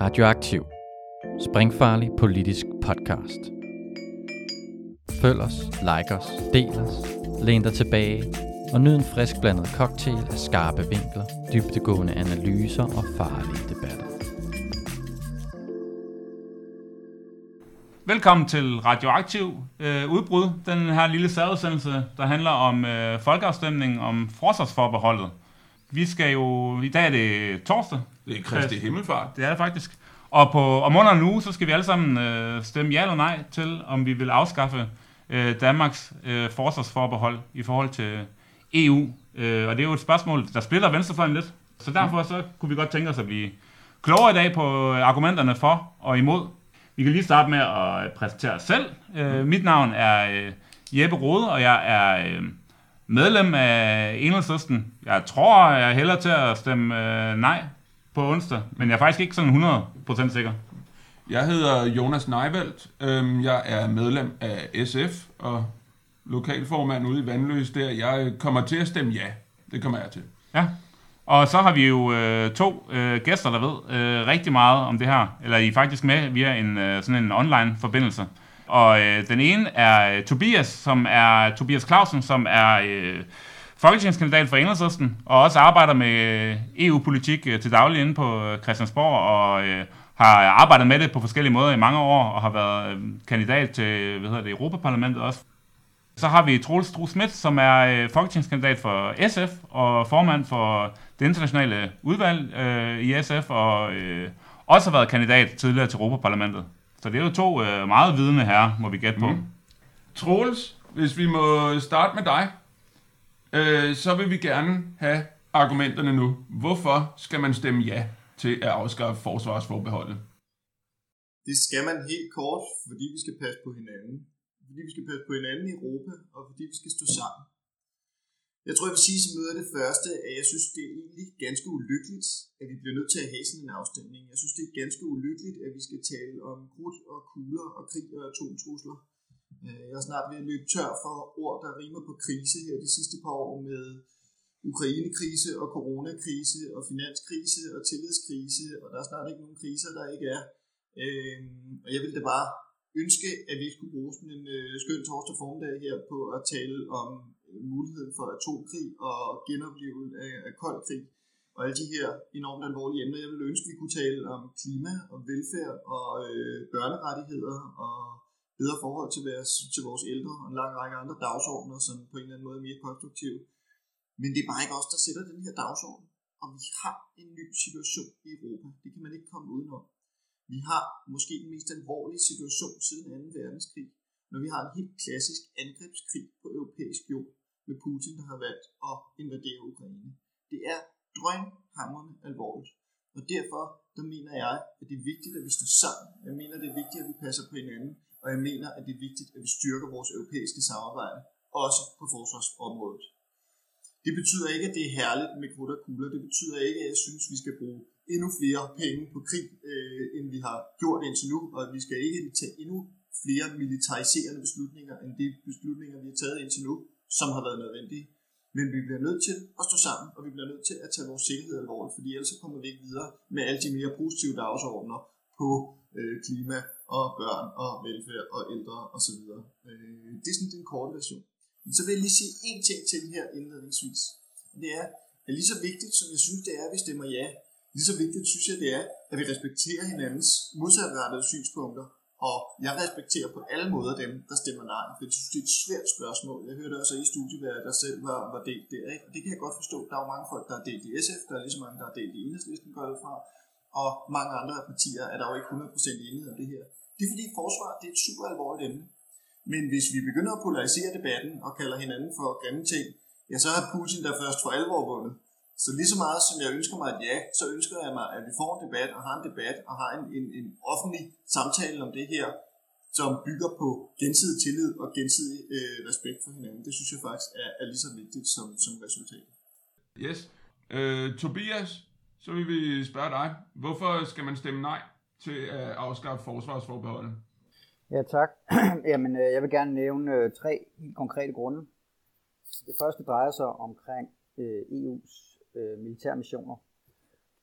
Radioaktiv. Springfarlig politisk podcast. Følg os, like os, del os, læn dig tilbage og nyd en frisk blandet cocktail af skarpe vinkler, dybtegående analyser og farlige debatter. Velkommen til Radioaktiv øh, udbrud, den her lille særudsendelse, der handler om øh, folkeafstemningen om forsvarsforbeholdet. Vi skal jo, i dag er det torsdag. Det er Kristi Himmelfart. Det er det faktisk. Og på, om under en uge, så skal vi alle sammen øh, stemme ja eller nej til, om vi vil afskaffe øh, Danmarks øh, forsvarsforbehold i forhold til EU. Øh, og det er jo et spørgsmål, der splitter venstrefløjen lidt. Så derfor så kunne vi godt tænke os at blive klogere i dag på argumenterne for og imod. Vi kan lige starte med at præsentere os selv. Øh, mit navn er øh, Jeppe Rode, og jeg er øh, medlem af Enhedslisten. Jeg tror, jeg hælder til at stemme øh, nej på onsdag, men jeg er faktisk ikke sådan 100% sikker. Jeg hedder Jonas Neivelt. Øhm, Jeg er medlem af SF og lokalformand ude i Vandløs der. Jeg kommer til at stemme ja. Det kommer jeg til. Ja. Og så har vi jo øh, to øh, gæster, der ved øh, rigtig meget om det her. Eller I er faktisk med via en øh, sådan en online forbindelse. Og øh, den ene er øh, Tobias, som er Tobias Clausen, som er øh, folketingskandidat for Enhedslisten, og også arbejder med øh, EU-politik øh, til daglig inde på øh, Christiansborg, og øh, har arbejdet med det på forskellige måder i mange år, og har været øh, kandidat til øh, hvad hedder det, Europaparlamentet også. Så har vi Troels Tru Schmidt, som er øh, folketingskandidat for SF og formand for det internationale udvalg øh, i SF, og øh, også har været kandidat tidligere til Europaparlamentet. Så det er jo to øh, meget vidende herrer, må vi gætte på. Mm. Troels, hvis vi må starte med dig, øh, så vil vi gerne have argumenterne nu. Hvorfor skal man stemme ja til at afskaffe forsvarsforbeholdet? Det skal man helt kort, fordi vi skal passe på hinanden. Fordi vi skal passe på hinanden i Europa, og fordi vi skal stå sammen. Jeg tror, jeg vil sige som noget af det første, at jeg synes, det er egentlig ganske ulykkeligt, at vi bliver nødt til at have sådan en afstemning. Jeg synes, det er ganske ulykkeligt, at vi skal tale om krudt og kugler og krig og atomtrusler. Øh, jeg er snart ved at løbe tør for ord, der rimer på krise her de sidste par år med Ukrainekrise og coronakrise og finanskrise og tillidskrise, og der er snart ikke nogen kriser, der ikke er. Øh, Og jeg vil da bare ønske, at vi skulle bruge sådan en øh, skøn torsdag formiddag her på at tale om Øh, muligheden for atomkrig og genoplevelse af, øh, af kold krig og alle de her enormt alvorlige emner. Jeg ville ønske, at vi kunne tale om klima og velfærd og øh, børnerettigheder og bedre forhold til, vores, til vores ældre og en lang række andre dagsordner, som på en eller anden måde er mere konstruktive. Men det er bare ikke os, der sætter den her dagsorden. Og vi har en ny situation i Europa. Det kan man ikke komme udenom. Vi har måske den mest alvorlige situation siden 2. verdenskrig, når vi har en helt klassisk angrebskrig på europæisk jord med Putin, der har valgt at invadere Ukraine. Det er drønhammerende alvorligt. Og derfor, der mener jeg, at det er vigtigt, at vi står sammen. Jeg mener, det er vigtigt, at vi passer på hinanden. Og jeg mener, at det er vigtigt, at vi styrker vores europæiske samarbejde, også på forsvarsområdet. Det betyder ikke, at det er herligt med krudt og kugler. Det betyder ikke, at jeg synes, at vi skal bruge endnu flere penge på krig, øh, end vi har gjort indtil nu. Og vi skal ikke tage endnu flere militariserende beslutninger, end de beslutninger, vi har taget indtil nu, som har været nødvendige. Men vi bliver nødt til at stå sammen, og vi bliver nødt til at tage vores sikkerhed alvorligt, fordi ellers så kommer vi ikke videre med alle de mere positive dagsordner på øh, klima og børn og velfærd og ældre osv. Øh, det er sådan den korte version. Men så vil jeg lige sige én ting til her indledningsvis. Og det er, at lige så vigtigt, som jeg synes, det er, at vi stemmer ja, lige så vigtigt synes jeg, det er, at vi respekterer hinandens modsatrettede synspunkter. Og jeg respekterer på alle måder dem, der stemmer nej, for jeg synes, det er et svært spørgsmål. Jeg hørte også i studiet, at der selv var, var delt der, ikke? og det kan jeg godt forstå. Der er jo mange folk, der er delt i SF, der er lige så mange, der er delt i enhedslisten, går fra, og mange andre partier er der jo ikke 100% enighed om det her. Det er fordi forsvar, det er et super alvorligt emne. Men hvis vi begynder at polarisere debatten og kalder hinanden for grimme ting, ja, så har Putin der først for alvor vundet. Så lige så meget som jeg ønsker mig et ja, så ønsker jeg mig, at vi får en debat og har en debat og har en, en, en offentlig samtale om det her, som bygger på gensidig tillid og gensidig øh, respekt for hinanden. Det synes jeg faktisk er, er lige så vigtigt som, som resultat. Yes. Øh, Tobias, så vil vi spørge dig. Hvorfor skal man stemme nej til at afskaffe forsvarsforbeholdet? Ja, tak. Jamen, øh, jeg vil gerne nævne øh, tre helt konkrete grunde. Det første drejer sig omkring øh, EU's øh, militære missioner.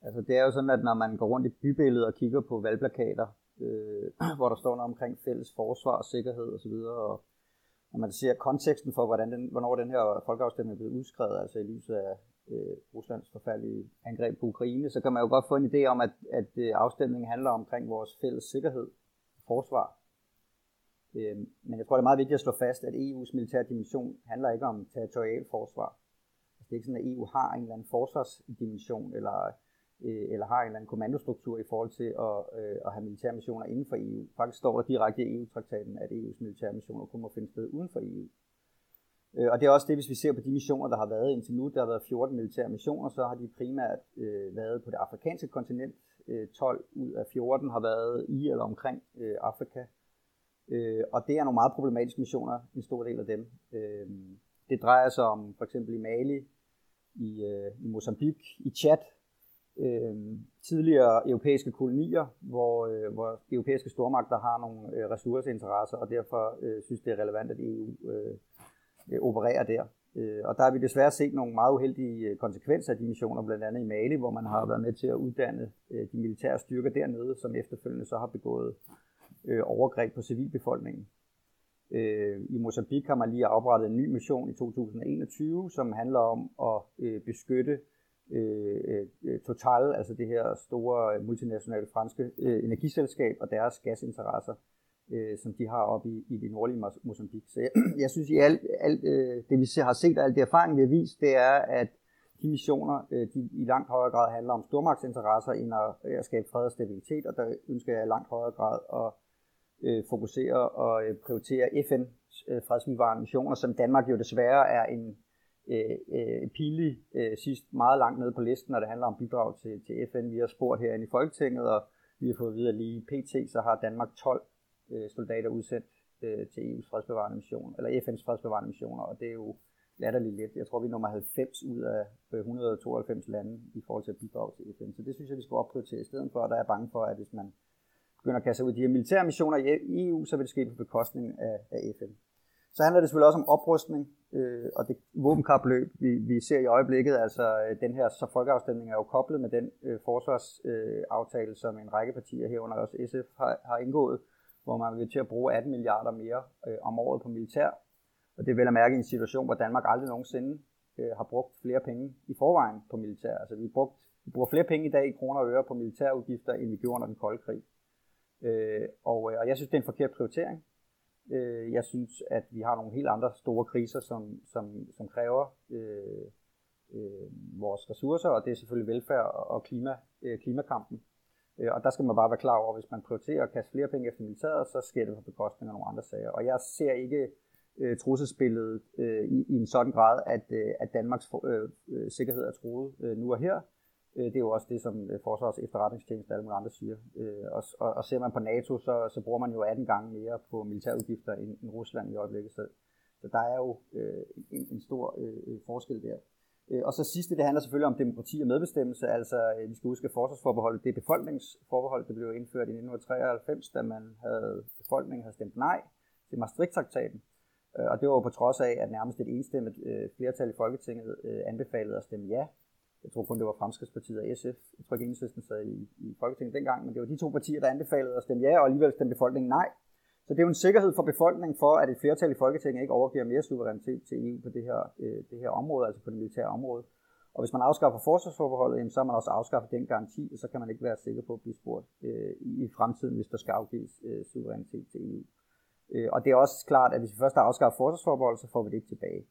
Altså det er jo sådan, at når man går rundt i bybilledet og kigger på valgplakater, øh, hvor der står noget omkring fælles forsvar og sikkerhed osv., og når man ser konteksten for, hvordan den, hvornår den her folkeafstemning er blevet udskrevet, altså i lyset af øh, Ruslands forfærdelige angreb på Ukraine, så kan man jo godt få en idé om, at, at øh, afstemningen handler omkring vores fælles sikkerhed og forsvar. Øh, men jeg tror, det er meget vigtigt at slå fast, at EU's militære dimension handler ikke om territorial forsvar. Det er ikke sådan, at EU har en eller anden forsvarsdimension, eller øh, eller har en eller anden kommandostruktur i forhold til at, øh, at have militære missioner inden for EU. Faktisk står der direkte i EU-traktaten, at EU's militære missioner kun må finde sted uden for EU. Øh, og det er også det, hvis vi ser på de missioner, der har været indtil nu. Der har været 14 militære missioner, så har de primært øh, været på det afrikanske kontinent. Øh, 12 ud af 14 har været i eller omkring øh, Afrika. Øh, og det er nogle meget problematiske missioner, en stor del af dem. Øh, det drejer sig om for eksempel i Mali, i, øh, i Mozambique, i Chad, øh, tidligere europæiske kolonier, hvor, øh, hvor europæiske stormagter har nogle øh, ressourceinteresser, og derfor øh, synes det er relevant, at EU øh, øh, opererer der. Øh, og der har vi desværre set nogle meget uheldige øh, konsekvenser af de missioner, blandt andet i Mali, hvor man har været med til at uddanne øh, de militære styrker dernede, som efterfølgende så har begået øh, overgreb på civilbefolkningen. Øh, I Mozambique har man lige oprettet en ny mission i 2021, som handler om at øh, beskytte øh, øh Total, altså det her store øh, multinationale franske øh, energiselskab og deres gasinteresser, øh, som de har oppe i, i det nordlige Mozambique. Så jeg, jeg synes, at alt, alt øh, det vi har set og alt det erfaring, vi har vist, det er, at de missioner øh, de i langt højere grad handler om stormagtsinteresser end at, at skabe fred og stabilitet, og der ønsker jeg i langt højere grad at øh, fokusere og øh, prioritere FN's øh, fredsbevarende missioner, som Danmark jo desværre er en øh, øh, pinlig øh, sidst meget langt nede på listen, når det handler om bidrag til, til FN. Vi har spurgt herinde i Folketinget, og vi har fået at vide, at lige pt. så har Danmark 12 øh, soldater udsendt øh, til EU's fredsbevarende mission, eller FN's fredsbevarende missioner, og det er jo latterligt lidt. Jeg tror, vi er nummer 90 ud af øh, 192 lande i forhold til at bidrage til FN. Så det synes jeg, vi skal opprioritere i stedet for, og der er bange for, at hvis man begynder at kaste ud i de her militære missioner i EU, så vil det ske på bekostning af, af FN. Så handler det selvfølgelig også om oprustning, øh, og det våbenkapløb, vi, vi ser i øjeblikket, altså øh, den her så folkeafstemning er jo koblet med den øh, forsvarsaftale, øh, som en række partier herunder også SF har, har indgået, hvor man vil til at bruge 18 milliarder mere øh, om året på militær. Og det er vel at mærke i en situation, hvor Danmark aldrig nogensinde øh, har brugt flere penge i forvejen på militær. Altså vi, brugt, vi bruger flere penge i dag i kroner og øre på militærudgifter, end vi gjorde under den kolde krig. Øh, og, øh, og jeg synes, det er en forkert prioritering. Øh, jeg synes, at vi har nogle helt andre store kriser, som, som, som kræver øh, øh, vores ressourcer, og det er selvfølgelig velfærd og klima, øh, klimakampen. Øh, og der skal man bare være klar over, at hvis man prioriterer at kaste flere penge efter militæret, så sker det på bekostning af nogle andre sager. Og jeg ser ikke øh, trusselsbilledet øh, i, i en sådan grad, at, øh, at Danmarks øh, øh, sikkerhed er truet øh, nu og her. Øh, det er jo også det, som øh, Forsvars efterretningstjeneste og alle andre siger. Øh, og, og, og ser man på NATO, så, så bruger man jo 18 gange mere på militærudgifter end, end Rusland i øjeblikket. Så, så der er jo øh, en, en stor øh, øh forskel der. Øh, og så sidste, det handler selvfølgelig om demokrati og medbestemmelse. Altså, vi skal huske, at forsvarsforbeholdet, det er befolkningsforbehold, det blev indført i 1993, da man havde, befolkningen havde stemt nej til Maastricht-traktaten. Og det var på trods af, at nærmest et enstemmigt flertal i Folketinget anbefalede at stemme ja jeg tror kun det var Fremskridspartiet og SF. Jeg tror ikke, Enhedslisten sad i, i Folketinget dengang, men det var de to partier, der anbefalede at stemme ja, og alligevel stemte befolkningen nej. Så det er jo en sikkerhed for befolkningen for, at et flertal i Folketinget ikke overgiver mere suverænitet til EU på det her, øh, det her område, altså på det militære område. Og hvis man afskaffer forsvarsforbeholdet, så har man også afskaffet den garanti, og så kan man ikke være sikker på at blive spurgt øh, i fremtiden, hvis der skal afgives øh, suverænitet til EU. Øh, og det er også klart, at hvis vi først har afskaffet forsvarsforbeholdet, så får vi det ikke tilbage.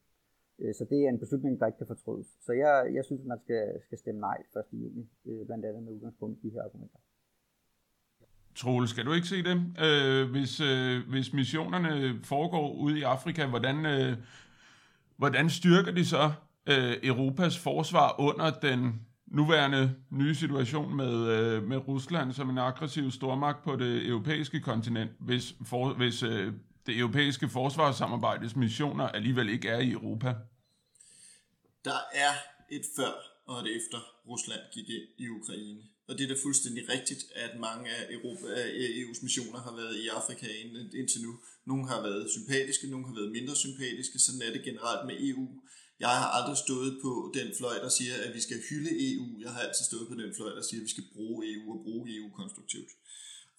Øh, så det er en beslutning, der ikke kan fortrydes. Så jeg, jeg synes, man skal, skal stemme nej 1. juni, øh, blandt andet med udgangspunkt i de her argumenter. Troel, skal du ikke se det? Øh, hvis, øh, hvis missionerne foregår ude i Afrika, hvordan, øh, hvordan styrker de så øh, Europas forsvar under den nuværende nye situation med, øh, med Rusland som en aggressiv stormagt på det europæiske kontinent, hvis, for, hvis øh, det europæiske forsvarssamarbejdes missioner alligevel ikke er i Europa? Der er et før og et efter Rusland gik ind i Ukraine. Og det er da fuldstændig rigtigt, at mange af, Europa, af EU's missioner har været i Afrika indtil nu. Nogle har været sympatiske, nogle har været mindre sympatiske. Sådan er det generelt med EU. Jeg har aldrig stået på den fløj, der siger, at vi skal hylde EU. Jeg har altid stået på den fløj, der siger, at vi skal bruge EU og bruge EU konstruktivt.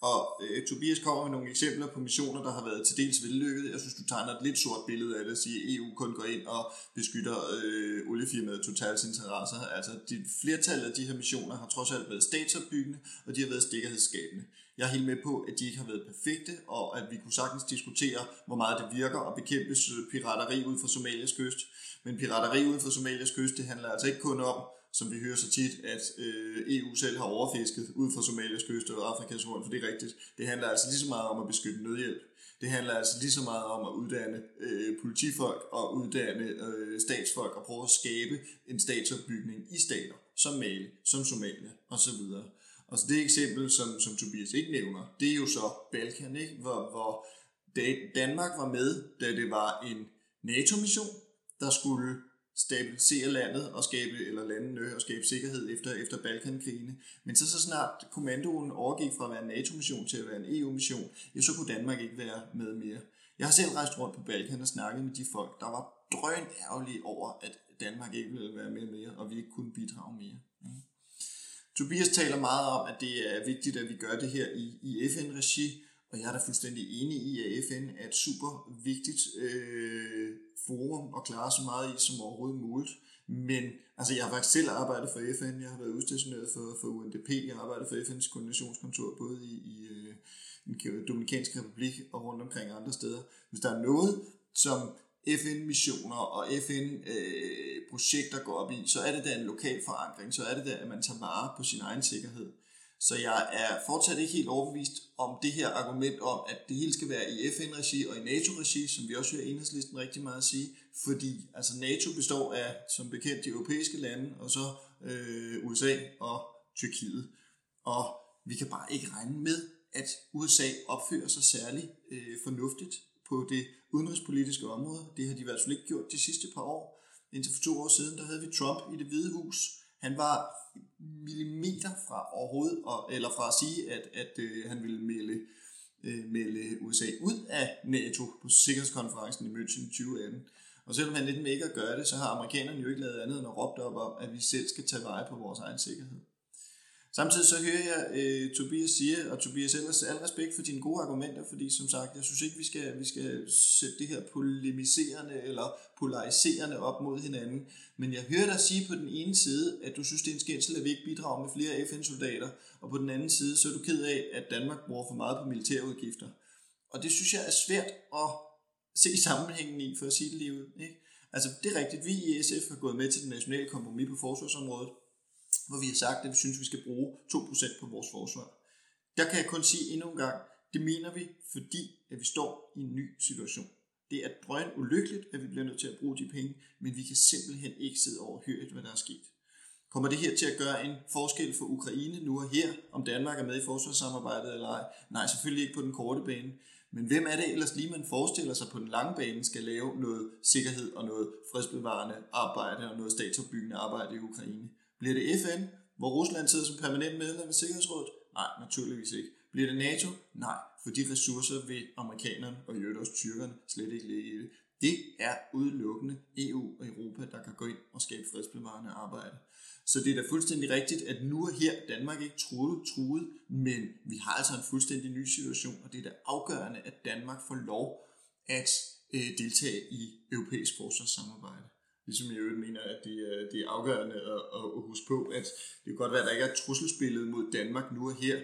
Og øh, Tobias kommer med nogle eksempler på missioner, der har været til dels vellykket. Jeg synes, du tegner et lidt sort billede af det, at sige, at EU kun går ind og beskytter øh, oliefirmaet Totals interesser. Altså, de, flertallet af de her missioner har trods alt været statsopbyggende, og de har været sikkerhedsskabende. Jeg er helt med på, at de ikke har været perfekte, og at vi kunne sagtens diskutere, hvor meget det virker at bekæmpe øh, pirateri ud fra Somalias kyst. Men pirateri ud fra Somalias kyst, det handler altså ikke kun om, som vi hører så tit, at øh, EU selv har overfisket ud fra Somalias kyst og Afrikas horn, for det er rigtigt. Det handler altså lige så meget om at beskytte nødhjælp. Det handler altså lige så meget om at uddanne øh, politifolk og uddanne øh, statsfolk og prøve at skabe en statsopbygning i stater, som Mali, som Somalia osv. Og så det eksempel, som, som Tobias ikke nævner, det er jo så Balkan, ikke? Hvor, hvor Danmark var med, da det var en NATO-mission, der skulle stabilisere landet og skabe, eller landene øh, og skabe sikkerhed efter, efter Balkankrigene. Men så, så snart kommandoen overgik fra at være en NATO-mission til at være en EU-mission, ja, så kunne Danmark ikke være med mere. Jeg har selv rejst rundt på Balkan og snakket med de folk, der var drøn ærgerlige over, at Danmark ikke ville være med mere, og vi ikke kunne bidrage mere. Mm. Tobias taler meget om, at det er vigtigt, at vi gør det her i, i FN-regi, og jeg er da fuldstændig enig i, at FN er et super vigtigt øh, forum at klare så meget i som overhovedet muligt. Men altså, jeg har faktisk selv arbejdet for FN, jeg har været udstationeret for, for UNDP, jeg har arbejdet for FN's koordinationskontor både i, i øh, den Dominikanske Republik og rundt omkring andre steder. Hvis der er noget, som FN-missioner og FN-projekter øh, går op i, så er det da en lokal forankring, så er det da, at man tager vare på sin egen sikkerhed. Så jeg er fortsat ikke helt overbevist om det her argument om, at det hele skal være i FN-regi og i NATO-regi, som vi også hører enhedslisten rigtig meget at sige, fordi altså NATO består af, som bekendt, de europæiske lande, og så øh, USA og Tyrkiet. Og vi kan bare ikke regne med, at USA opfører sig særlig øh, fornuftigt på det udenrigspolitiske område. Det har de i hvert fald ikke gjort de sidste par år. Indtil for to år siden, der havde vi Trump i det hvide hus. Han var millimeter fra overhovedet, og, eller fra at sige, at, at øh, han ville melde, øh, melde USA ud af NATO på Sikkerhedskonferencen i München 2018. Og selvom han lidt mega gør det, så har amerikanerne jo ikke lavet andet end at råbe op om, at vi selv skal tage vare på vores egen sikkerhed. Samtidig så hører jeg øh, Tobias sige, og Tobias ellers al respekt for dine gode argumenter, fordi som sagt, jeg synes ikke, vi skal, vi skal sætte det her polemiserende eller polariserende op mod hinanden. Men jeg hører dig sige på den ene side, at du synes, det er en skændsel, at vi ikke bidrager med flere FN-soldater, og på den anden side, så er du ked af, at Danmark bruger for meget på militærudgifter. Og det synes jeg er svært at se sammenhængen i, for at sige det lige ud. Ikke? Altså, det er rigtigt, vi i SF har gået med til den nationale kompromis på forsvarsområdet, hvor vi har sagt, at vi synes, at vi skal bruge 2% på vores forsvar. Der kan jeg kun sige endnu en gang, det mener vi, fordi at vi står i en ny situation. Det er drøn ulykkeligt, at vi bliver nødt til at bruge de penge, men vi kan simpelthen ikke sidde overhørigt, hvad der er sket. Kommer det her til at gøre en forskel for Ukraine nu og her, om Danmark er med i forsvarssamarbejdet eller ej? Nej, selvfølgelig ikke på den korte bane. Men hvem er det ellers lige, man forestiller sig på den lange bane skal lave noget sikkerhed og noget fredsbevarende arbejde og noget statsopbyggende arbejde i Ukraine? Bliver det FN, hvor Rusland sidder som permanent medlem af Sikkerhedsrådet? Nej, naturligvis ikke. Bliver det NATO? Nej, for de ressourcer vil amerikanerne og i øvrigt også tyrkerne slet ikke lægge i det. Det er udelukkende EU og Europa, der kan gå ind og skabe fredsbevarende arbejde. Så det er da fuldstændig rigtigt, at nu og her Danmark ikke truet, truet, men vi har altså en fuldstændig ny situation, og det er da afgørende, at Danmark får lov at øh, deltage i europæisk forsvarssamarbejde. Ligesom i øvrigt mener, at det er, det er afgørende at, at huske på, at det kan godt være, at der ikke er et trusselsbillede mod Danmark nu og her,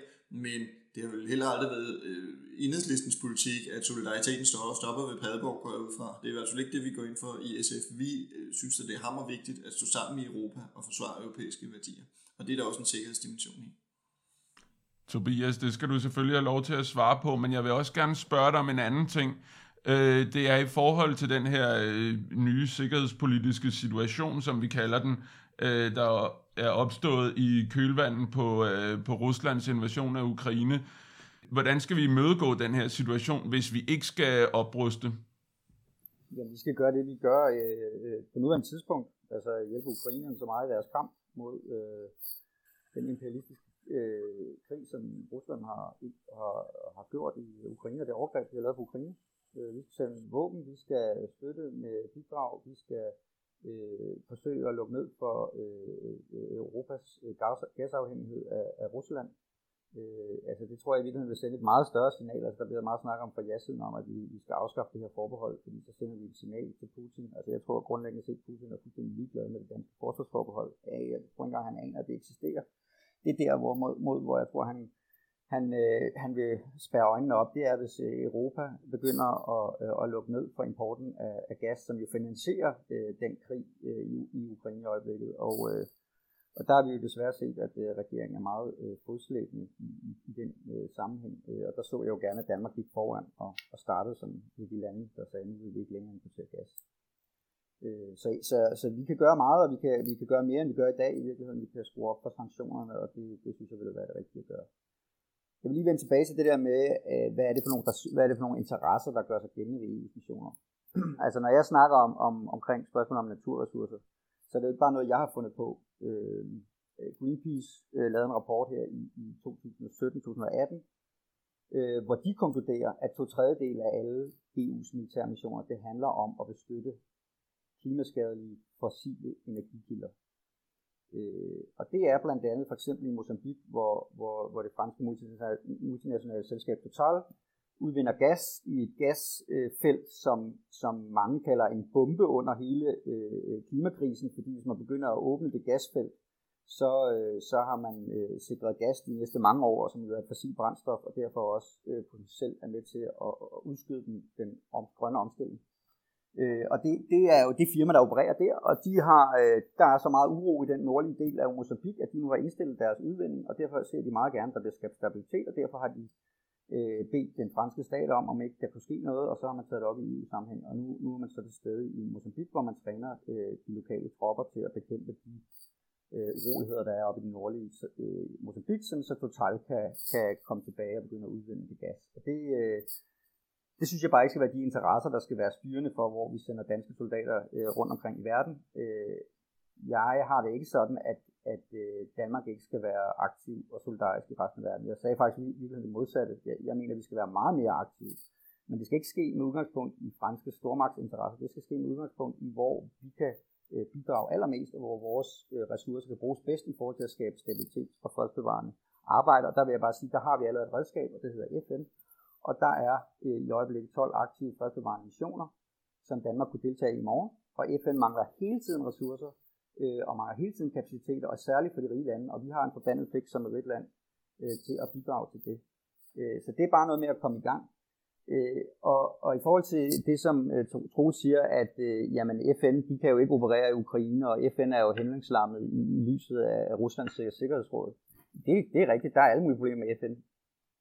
men det har vel heller aldrig været øh, enhedslistens politik, at solidariteten står og stopper ved Padborg, går jeg ud fra. Det er i hvert fald ikke det, vi går ind for i SF. Vi øh, synes, at det er hammer vigtigt at stå sammen i Europa og forsvare europæiske værdier. Og det er der også en sikkerhedsdimension i. Tobias, det skal du selvfølgelig have lov til at svare på, men jeg vil også gerne spørge dig om en anden ting. Øh, det er i forhold til den her øh, nye sikkerhedspolitiske situation, som vi kalder den, øh, der er opstået i kølvandet på, øh, på Ruslands invasion af Ukraine. Hvordan skal vi imødegå den her situation, hvis vi ikke skal opruste? Ja, vi skal gøre det, vi gør øh, øh, på nuværende tidspunkt, altså hjælpe Ukrainerne så meget i deres kamp mod øh, den imperialistiske øh, krig, som Rusland har, har, har gjort i Ukraine, og det overgreb, de har lavet på Ukraine. Øh, vi skal sende våben, vi skal støtte med bidrag, vi skal øh, forsøge at lukke ned for øh, øh Europas øh, gas, gasafhængighed af, af Rusland. Øh, altså det tror jeg i virkeligheden vil sende et meget større signal. Altså der bliver meget snak om fra ja-siden om, at vi, vi skal afskaffe det her forbehold, fordi så sender vi et signal til Putin. Altså jeg tror grundlæggende set, at Putin er fuldstændig ligeglad med det danske forsvarsforbehold. Jeg tror ikke engang, han aner, at det eksisterer. Det er der, hvor, mod, mod, hvor jeg tror, han, han, øh, han vil spære øjnene op. Det er, hvis øh, Europa begynder at, øh, at lukke ned for importen af, af gas, som jo finansierer øh, den krig øh, i, i Ukraine i øjeblikket. Og øh, og der har vi jo desværre set, at øh, regeringen er meget øh, fodslæbende i, i, i den øh, sammenhæng. Øh, og der så jeg jo gerne, at Danmark gik foran og, og startede som i de lande, der sagde, at nu vil vi ikke længere importere gas. Øh, så, så, så vi kan gøre meget, og vi kan, vi kan gøre mere, end vi gør i dag i virkeligheden. Vi kan skrue op for sanktionerne, og det, det synes jeg vil være det rigtige at gøre. Jeg vil lige vende tilbage til det der med, øh, hvad, er det for nogle, der, hvad er det for nogle interesser, der gør sig gældende ved EU's missioner. altså når jeg snakker om, om, omkring spørgsmål om naturressourcer, så er det jo ikke bare noget, jeg har fundet på. Øhm, øh, Greenpeace øh, lavede en rapport her i, i 2017-2018, øh, hvor de konkluderer, at to tredjedel af alle EU's militære missioner, det handler om at beskytte klimaskadelige fossile energikilder. Øh, og det er blandt andet for eksempel i Mozambique, hvor, hvor, hvor det franske multinationale, multinationale selskab Total udvinder gas i et gasfelt, som, som mange kalder en bombe under hele øh, klimakrisen, fordi hvis man begynder at åbne det gasfelt, så, øh, så har man øh, sikret gas de næste mange år, som jo er et fossil brændstof, og derfor også øh, potentielt er med til at, at udskyde den, den om, grønne omstilling. Øh, og det, det er jo det firma, der opererer der, og de har, øh, der er så meget uro i den nordlige del af Mozambique, at de nu har indstillet deres udvinding, og derfor ser de meget gerne, at der bliver skabt stabilitet, og derfor har de øh, bedt den franske stat om, om ikke der kunne ske noget, og så har man taget det op i EU-sammenhæng, og nu, nu er man så til stede i Mozambique, hvor man træner øh, de lokale tropper til at bekæmpe de øh, uroligheder, der er oppe i den nordlige øh, Mozambique, så Total kan, kan komme tilbage og begynde at udvinde det gas. Og det, øh, det synes jeg bare ikke skal være de interesser, der skal være styrende for, hvor vi sender danske soldater øh, rundt omkring i verden. Øh, jeg har det ikke sådan, at, at øh, Danmark ikke skal være aktiv og solidarisk i resten af verden. Jeg sagde faktisk lige det modsatte. Jeg, jeg mener, at vi skal være meget mere aktive. Men det skal ikke ske med udgangspunkt i franske stormagtsinteresser. Det skal ske med udgangspunkt i, hvor vi kan øh, bidrage allermest, og hvor vores øh, ressourcer kan bruges bedst i forhold til at skabe stabilitet og fredsbevarende arbejde. Og der vil jeg bare sige, der har vi allerede et redskab, og det hedder FN. Og der er øh, i øjeblikket 12 aktive fredsbevarende missioner, som Danmark kunne deltage i i morgen. Og FN mangler hele tiden ressourcer øh, og mangler hele tiden kapaciteter, og særligt for de rige lande, og vi har en forbandet pligt som et rigt land øh, til at bidrage til det. Øh, så det er bare noget med at komme i gang. Øh, og, og i forhold til det, som øh, Troels siger, at øh, jamen, FN de kan jo ikke operere i Ukraine, og FN er jo henvingslammet i, i lyset af Ruslands øh, sikkerhedsråd. Det, det er rigtigt, der er alle mulige problemer med FN.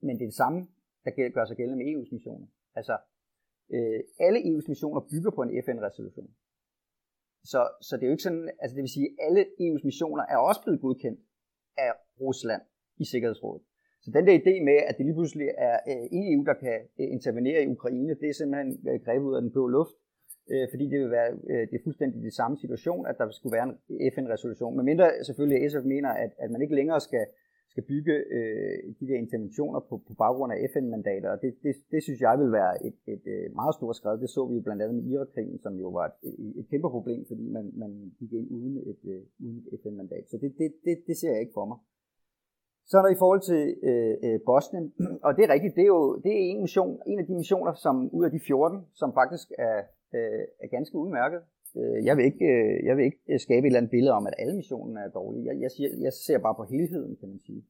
Men det er det samme, der gør sig gældende med EU's missioner. Altså, øh, alle EU's missioner bygger på en FN-resolution. Så, så det er jo ikke sådan, altså det vil sige, at alle EU's missioner er også blevet godkendt af Rusland i Sikkerhedsrådet. Så den der idé med, at det lige pludselig er øh, EU, der kan øh, intervenere i Ukraine, det er simpelthen øh, grebet ud af den blå luft, øh, fordi det vil være øh, det er fuldstændig det samme situation, at der skulle være en FN-resolution. Men mindre selvfølgelig SF mener, at, at man ikke længere skal skal bygge øh, de der interventioner på, på baggrund af FN-mandater, og det, det, det synes jeg vil være et, et, et meget stort skridt. Det så vi jo blandt andet med Irak-krigen, som jo var et, et kæmpe problem, fordi man, man gik ind uden et, øh, uden et FN-mandat. Så det, det, det, det ser jeg ikke for mig. Så er der i forhold til øh, øh, Bosnien, og det er rigtigt, det er jo det er en, mission, en af de missioner, som ud af de 14, som faktisk er, øh, er ganske udmærket. Øh, jeg vil, ikke, øh, jeg vil ikke øh, skabe et eller andet billede om, at alle missionen er dårlige. Jeg, jeg, siger, jeg ser bare på helheden, kan man sige.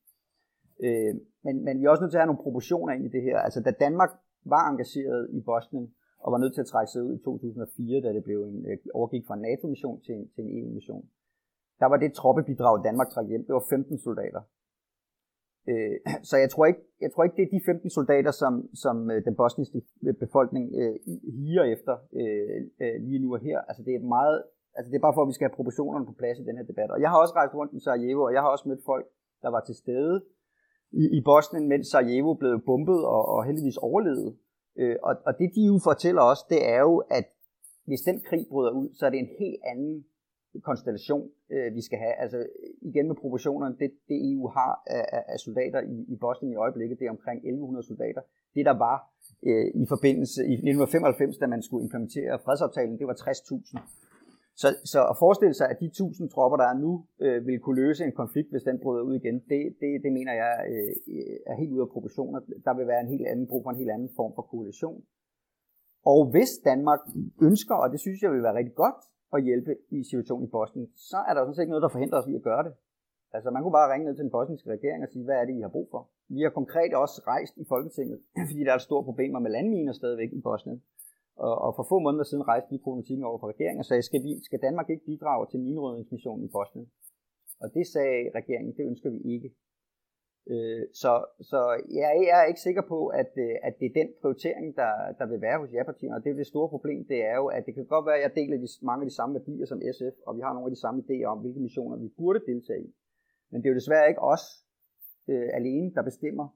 Men, men vi er også nødt til at have nogle proportioner ind i det her. Altså, da Danmark var engageret i Bosnien, og var nødt til at trække sig ud i 2004, da det blev en, overgik fra en NATO-mission til en, til en EU-mission, der var det troppebidrag, Danmark trak hjem, det var 15 soldater. Øh, så jeg tror, ikke, jeg tror ikke, det er de 15 soldater, som, som øh, den bosniske øh, befolkning øh, higer efter øh, øh, lige nu og her. Altså det er meget, altså det er bare for, at vi skal have proportionerne på plads i den her debat. Og jeg har også rejst rundt i Sarajevo, og jeg har også mødt folk, der var til stede i, i Bosnien, mens Sarajevo blev bombet og, og heldigvis overlevede. Øh, og, og det de jo fortæller os, det er jo, at hvis den krig bryder ud, så er det en helt anden konstellation, øh, vi skal have. Altså igen med proportionerne, det, det EU har af, af soldater i, i Bosnien i øjeblikket, det er omkring 1100 soldater. Det der var øh, i forbindelse i 1995, da man skulle implementere fredsaftalen, det var 60.000. Så, så at forestille sig, at de 1000 tropper, der er nu, øh, vil kunne løse en konflikt, hvis den bryder ud igen, det, det, det mener jeg øh, er helt ude af proportioner. Der vil være en helt anden brug for en helt anden form for koalition. Og hvis Danmark ønsker, og det synes jeg vil være rigtig godt, at hjælpe i situationen i Bosnien, så er der sådan set ikke noget, der forhindrer os i at gøre det. Altså man kunne bare ringe ned til den bosniske regering og sige, hvad er det, I har brug for? Vi har konkret også rejst i Folketinget, fordi der er store problemer med landminer stadigvæk i Bosnien. Og, og for få måneder siden rejste vi problematikken over for regeringen og sagde, skal, vi, skal Danmark ikke bidrage til minrydningsmissionen i Bosnien? Og det sagde regeringen, det ønsker vi ikke. Øh, så, så jeg er ikke sikker på, at, øh, at det er den prioritering, der, der vil være hos ja-partierne. Og det er det store problem, det er jo, at det kan godt være, at jeg deler de, mange af de samme værdier som SF, og vi har nogle af de samme idéer om, hvilke missioner vi burde deltage i. Men det er jo desværre ikke os øh, alene, der bestemmer,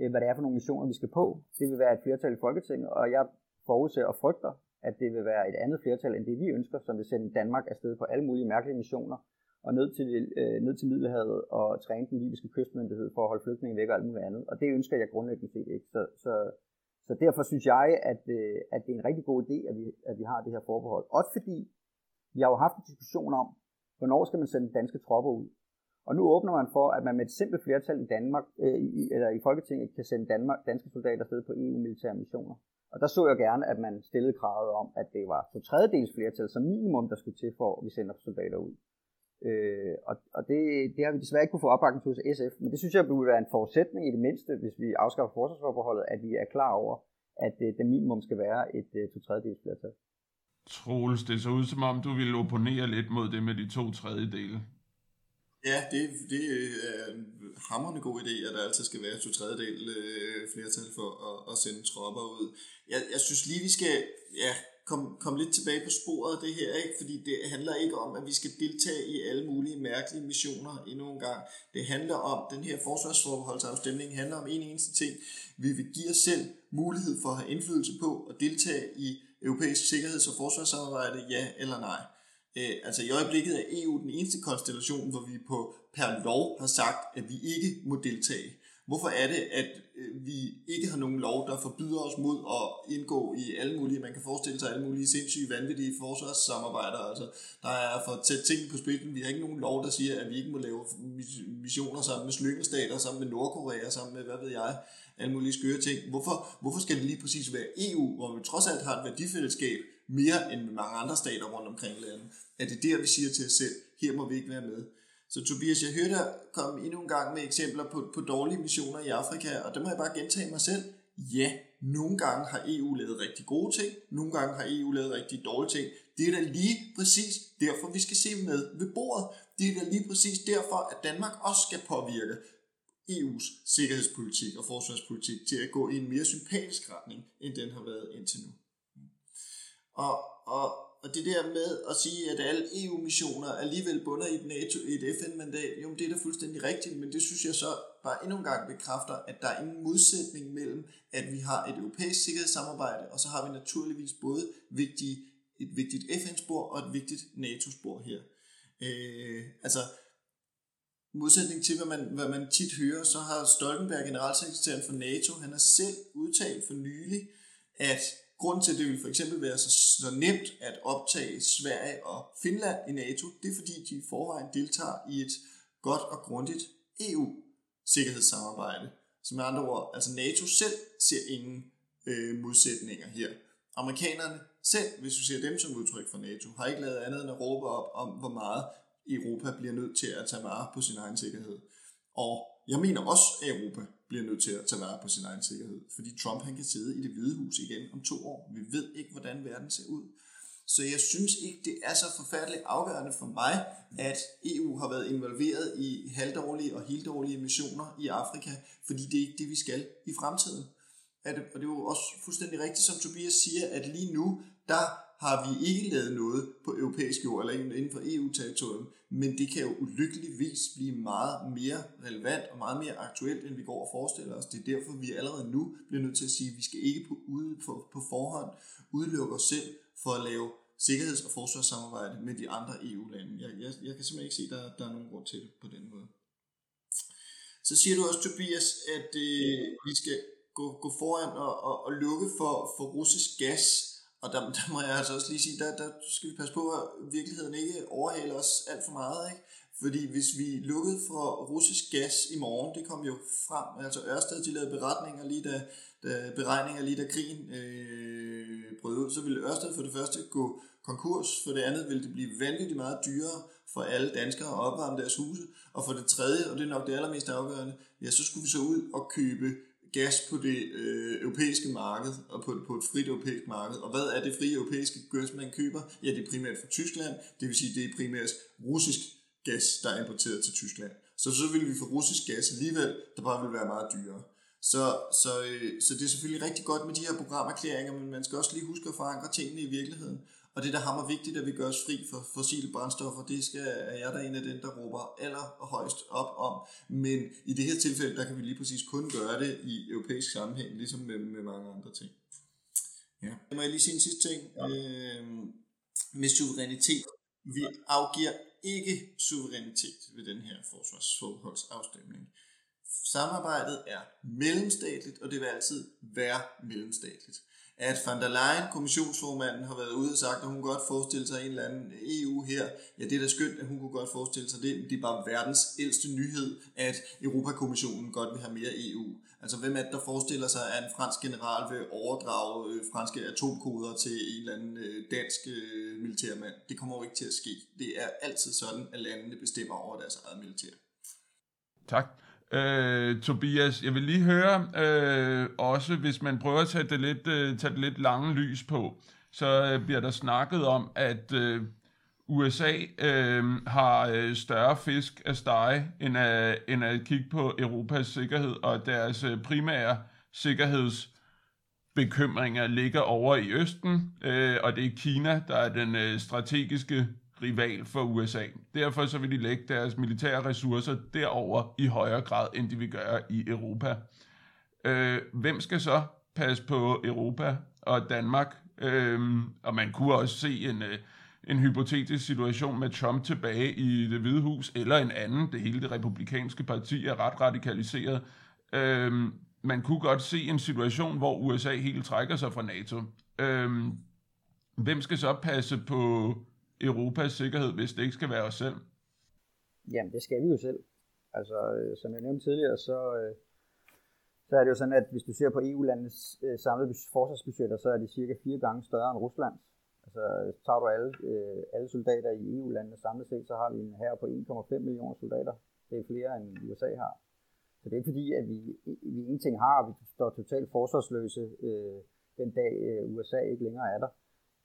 øh, hvad det er for nogle missioner, vi skal på. Det vil være et flertal i Folketinget, og jeg forudser og frygter, at det vil være et andet flertal end det, vi ønsker, som vil sende Danmark afsted på alle mulige mærkelige missioner, og ned til, øh, ned til Middelhavet og træne den libyske kystmyndighed for at holde flygtninge væk og alt muligt andet. Og det ønsker jeg grundlæggende set ikke. Så, så, så derfor synes jeg, at, øh, at det er en rigtig god idé, at vi, at vi har det her forbehold. Også fordi vi har jo haft en diskussion om, hvornår skal man sende danske tropper ud. Og nu åbner man for, at man med et simpelt flertal i Danmark, øh, i, eller i Folketinget, kan sende Danmark, danske soldater afsted på EU-militære missioner. Og der så jeg gerne, at man stillede kravet om, at det var to tredjedels flertal som minimum, der skulle til for, at vi sender soldater ud. Øh, og og det, det har vi desværre ikke kunne få opbakning til hos SF, men det synes jeg burde være en forudsætning i det mindste, hvis vi afskaffer forsvarsforbeholdet, at vi er klar over, at øh, det minimum skal være et øh, to tredjedels flertal. Troels, det så ud som om, du ville opponere lidt mod det med de to tredjedele. Ja, det, det er en hammerende god idé, at der altid skal være to tredjedel øh, flertal for at, at sende tropper ud. Jeg, jeg synes lige, vi skal ja, komme kom lidt tilbage på sporet af det her, ikke? fordi det handler ikke om, at vi skal deltage i alle mulige mærkelige missioner endnu en gang. Det handler om, den her forsvarsforbeholdsafstemning handler om en eneste ting. Vi vil give os selv mulighed for at have indflydelse på at deltage i europæisk sikkerheds- og forsvarssamarbejde, ja eller nej. Øh, altså i øjeblikket er EU den eneste konstellation, hvor vi på per lov har sagt, at vi ikke må deltage. Hvorfor er det, at øh, vi ikke har nogen lov, der forbyder os mod at indgå i alle mulige, man kan forestille sig alle mulige sindssyge, vanvittige forsvarssamarbejder. Altså, der er for at ting på spidsen. Vi har ikke nogen lov, der siger, at vi ikke må lave missioner sammen med slyngelstater, sammen med Nordkorea, sammen med, hvad ved jeg, alle mulige skøre ting. Hvorfor, hvorfor skal det lige præcis være EU, hvor vi trods alt har et værdifællesskab, mere end med mange andre stater rundt omkring i landet? Er det der, vi siger til os selv, her må vi ikke være med? Så Tobias, jeg hørte dig komme endnu en gang med eksempler på, på dårlige missioner i Afrika, og der må jeg bare gentage mig selv. Ja, nogle gange har EU lavet rigtig gode ting, nogle gange har EU lavet rigtig dårlige ting. Det er da lige præcis derfor, vi skal se med ved bordet. Det er da lige præcis derfor, at Danmark også skal påvirke EU's sikkerhedspolitik og forsvarspolitik til at gå i en mere sympatisk retning, end den har været indtil nu. Og, og og det der med at sige, at alle EU-missioner alligevel bunder i et, NATO, i et FN-mandat, jo, det er da fuldstændig rigtigt, men det synes jeg så bare endnu en gang bekræfter, at der er ingen modsætning mellem, at vi har et europæisk sikkerhedssamarbejde, og så har vi naturligvis både vigtige, et vigtigt FN-spor og et vigtigt NATO-spor her. Øh, altså, modsætning til, hvad man, hvad man tit hører, så har Stoltenberg, generalsekretæren for NATO, han har selv udtalt for nylig, at Grunden til, at det vil for eksempel være så, så nemt at optage Sverige og Finland i NATO, det er fordi, de i forvejen deltager i et godt og grundigt EU-sikkerhedssamarbejde. Så med andre ord, altså NATO selv ser ingen øh, modsætninger her. Amerikanerne selv, hvis du ser dem som udtryk for NATO, har ikke lavet andet end at råbe op om, hvor meget Europa bliver nødt til at tage vare på sin egen sikkerhed. Og jeg mener også, at Europa bliver nødt til at tage vare på sin egen sikkerhed, fordi Trump han kan sidde i det hvide hus igen om to år. Vi ved ikke, hvordan verden ser ud. Så jeg synes ikke, det er så forfærdeligt afgørende for mig, at EU har været involveret i halvdårlige og helt dårlige missioner i Afrika, fordi det er ikke det, vi skal i fremtiden. At, Og det er jo også fuldstændig rigtigt, som Tobias siger, at lige nu, der har vi ikke lavet noget på europæisk jord eller inden for EU-territorium, men det kan jo ulykkeligvis blive meget mere relevant og meget mere aktuelt, end vi går og forestiller os. Det er derfor, vi allerede nu bliver nødt til at sige, at vi skal ikke på, ude på, på forhånd udelukke os selv for at lave sikkerheds- og forsvarssamarbejde med de andre EU-lande. Jeg, jeg, jeg kan simpelthen ikke se, at der, der er nogen grund til det på den måde. Så siger du også, Tobias, at øh, vi skal gå, gå foran og, og, og lukke for, for russisk gas og der, der må jeg altså også lige sige, der, der skal vi passe på, at virkeligheden ikke overhaler os alt for meget. Ikke? Fordi hvis vi lukkede for russisk gas i morgen, det kom jo frem, altså Ørsted de lavede beretninger lige da, da beregninger lige da krigen øh, brød ud, så ville Ørsted for det første gå konkurs, for det andet ville det blive vanvittigt meget dyrere for alle danskere at opvarme deres huse, og for det tredje, og det er nok det allermest afgørende, ja, så skulle vi så ud og købe gas på det øh, europæiske marked, og på, på et frit europæisk marked. Og hvad er det frie europæiske gas, man køber? Ja, det er primært fra Tyskland, det vil sige, det er primært russisk gas, der er importeret til Tyskland. Så så vil vi få russisk gas alligevel, der bare vil være meget dyrere. Så, så, øh, så det er selvfølgelig rigtig godt med de her programerklæringer, men man skal også lige huske at forankre tingene i virkeligheden. Og det, der hammer vigtigt, at vi gør os fri for fossile brændstoffer, det skal, er jeg der en af dem, der råber allerhøjst op om. Men i det her tilfælde, der kan vi lige præcis kun gøre det i europæisk sammenhæng, ligesom med, med mange andre ting. Ja. Må jeg lige sige en sidste ting? Ja. Øh, med suverænitet. Vi afgiver ikke suverænitet ved den her forsvarsforholdsafstemning. Samarbejdet er mellemstatligt, og det vil altid være mellemstatligt at van der Leyen, kommissionsformanden, har været ude og sagt, at hun godt forestille sig en eller anden EU her. Ja, det er da skønt, at hun kunne godt forestille sig det. Det er bare verdens ældste nyhed, at Europakommissionen godt vil have mere EU. Altså, hvem er det, der forestiller sig, at en fransk general vil overdrage øh, franske atomkoder til en eller anden øh, dansk øh, militærmand? Det kommer jo ikke til at ske. Det er altid sådan, at landene bestemmer over deres eget militær. Tak. Øh, Tobias, jeg vil lige høre, øh, også hvis man prøver at tage det lidt, øh, tage det lidt lange lys på, så øh, bliver der snakket om, at øh, USA øh, har øh, større fisk at stege, end at, end at kigge på Europas sikkerhed, og deres øh, primære sikkerhedsbekymringer ligger over i Østen, øh, og det er Kina, der er den øh, strategiske rival for USA. Derfor så vil de lægge deres militære ressourcer derover i højere grad, end de vil gøre i Europa. Øh, hvem skal så passe på Europa og Danmark? Øh, og man kunne også se en, øh, en hypotetisk situation med Trump tilbage i det hvide hus, eller en anden. Det hele det republikanske parti er ret radikaliseret. Øh, man kunne godt se en situation, hvor USA helt trækker sig fra NATO. Øh, hvem skal så passe på Europas sikkerhed, hvis det ikke skal være os selv? Jamen, det skal vi jo selv. Altså, øh, som jeg nævnte tidligere, så, øh, så er det jo sådan, at hvis du ser på EU-landets øh, samlede forsvarsbudgetter, så er de cirka fire gange større end Ruslands. Altså, tager du alle, øh, alle soldater i EU-landene samlet set, så har vi en her på 1,5 millioner soldater. Det er flere, end USA har. Så det er ikke fordi, at vi, vi ingenting har, og vi står totalt forsvarsløse øh, den dag øh, USA ikke længere er der.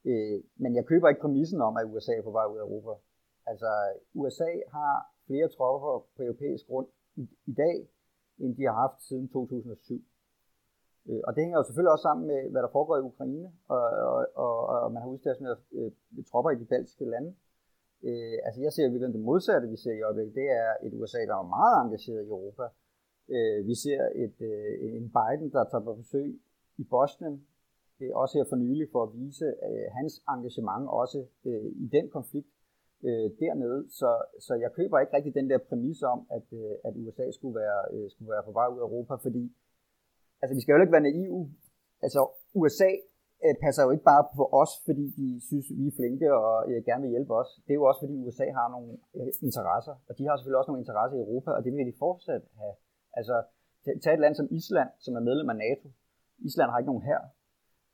Øh, men jeg køber ikke præmissen om, at USA er på vej ud af Europa. Altså, USA har flere tropper på europæisk grund i, i dag, end de har haft siden 2007. Øh, og det hænger jo selvfølgelig også sammen med, hvad der foregår i Ukraine, og, og, og, og man har udstationeret øh, tropper i de baltiske lande. Øh, altså jeg ser virkelig det modsatte, vi ser i øjeblikket. Det er et USA, der er meget engageret i Europa. Øh, vi ser et, øh, en Biden, der tager på besøg i Bosnien, Øh, også her for nylig, for at vise øh, hans engagement også øh, i den konflikt øh, dernede. Så, så jeg køber ikke rigtig den der præmis om, at, øh, at USA skulle være, øh, skulle være på vej ud af Europa, fordi altså, vi skal jo ikke være naive. Altså USA øh, passer jo ikke bare på os, fordi de synes, vi er flinke og øh, gerne vil hjælpe os. Det er jo også, fordi USA har nogle øh, interesser, og de har selvfølgelig også nogle interesser i Europa, og det vil de fortsat have. Altså, tag et land som Island, som er medlem af NATO. Island har ikke nogen her,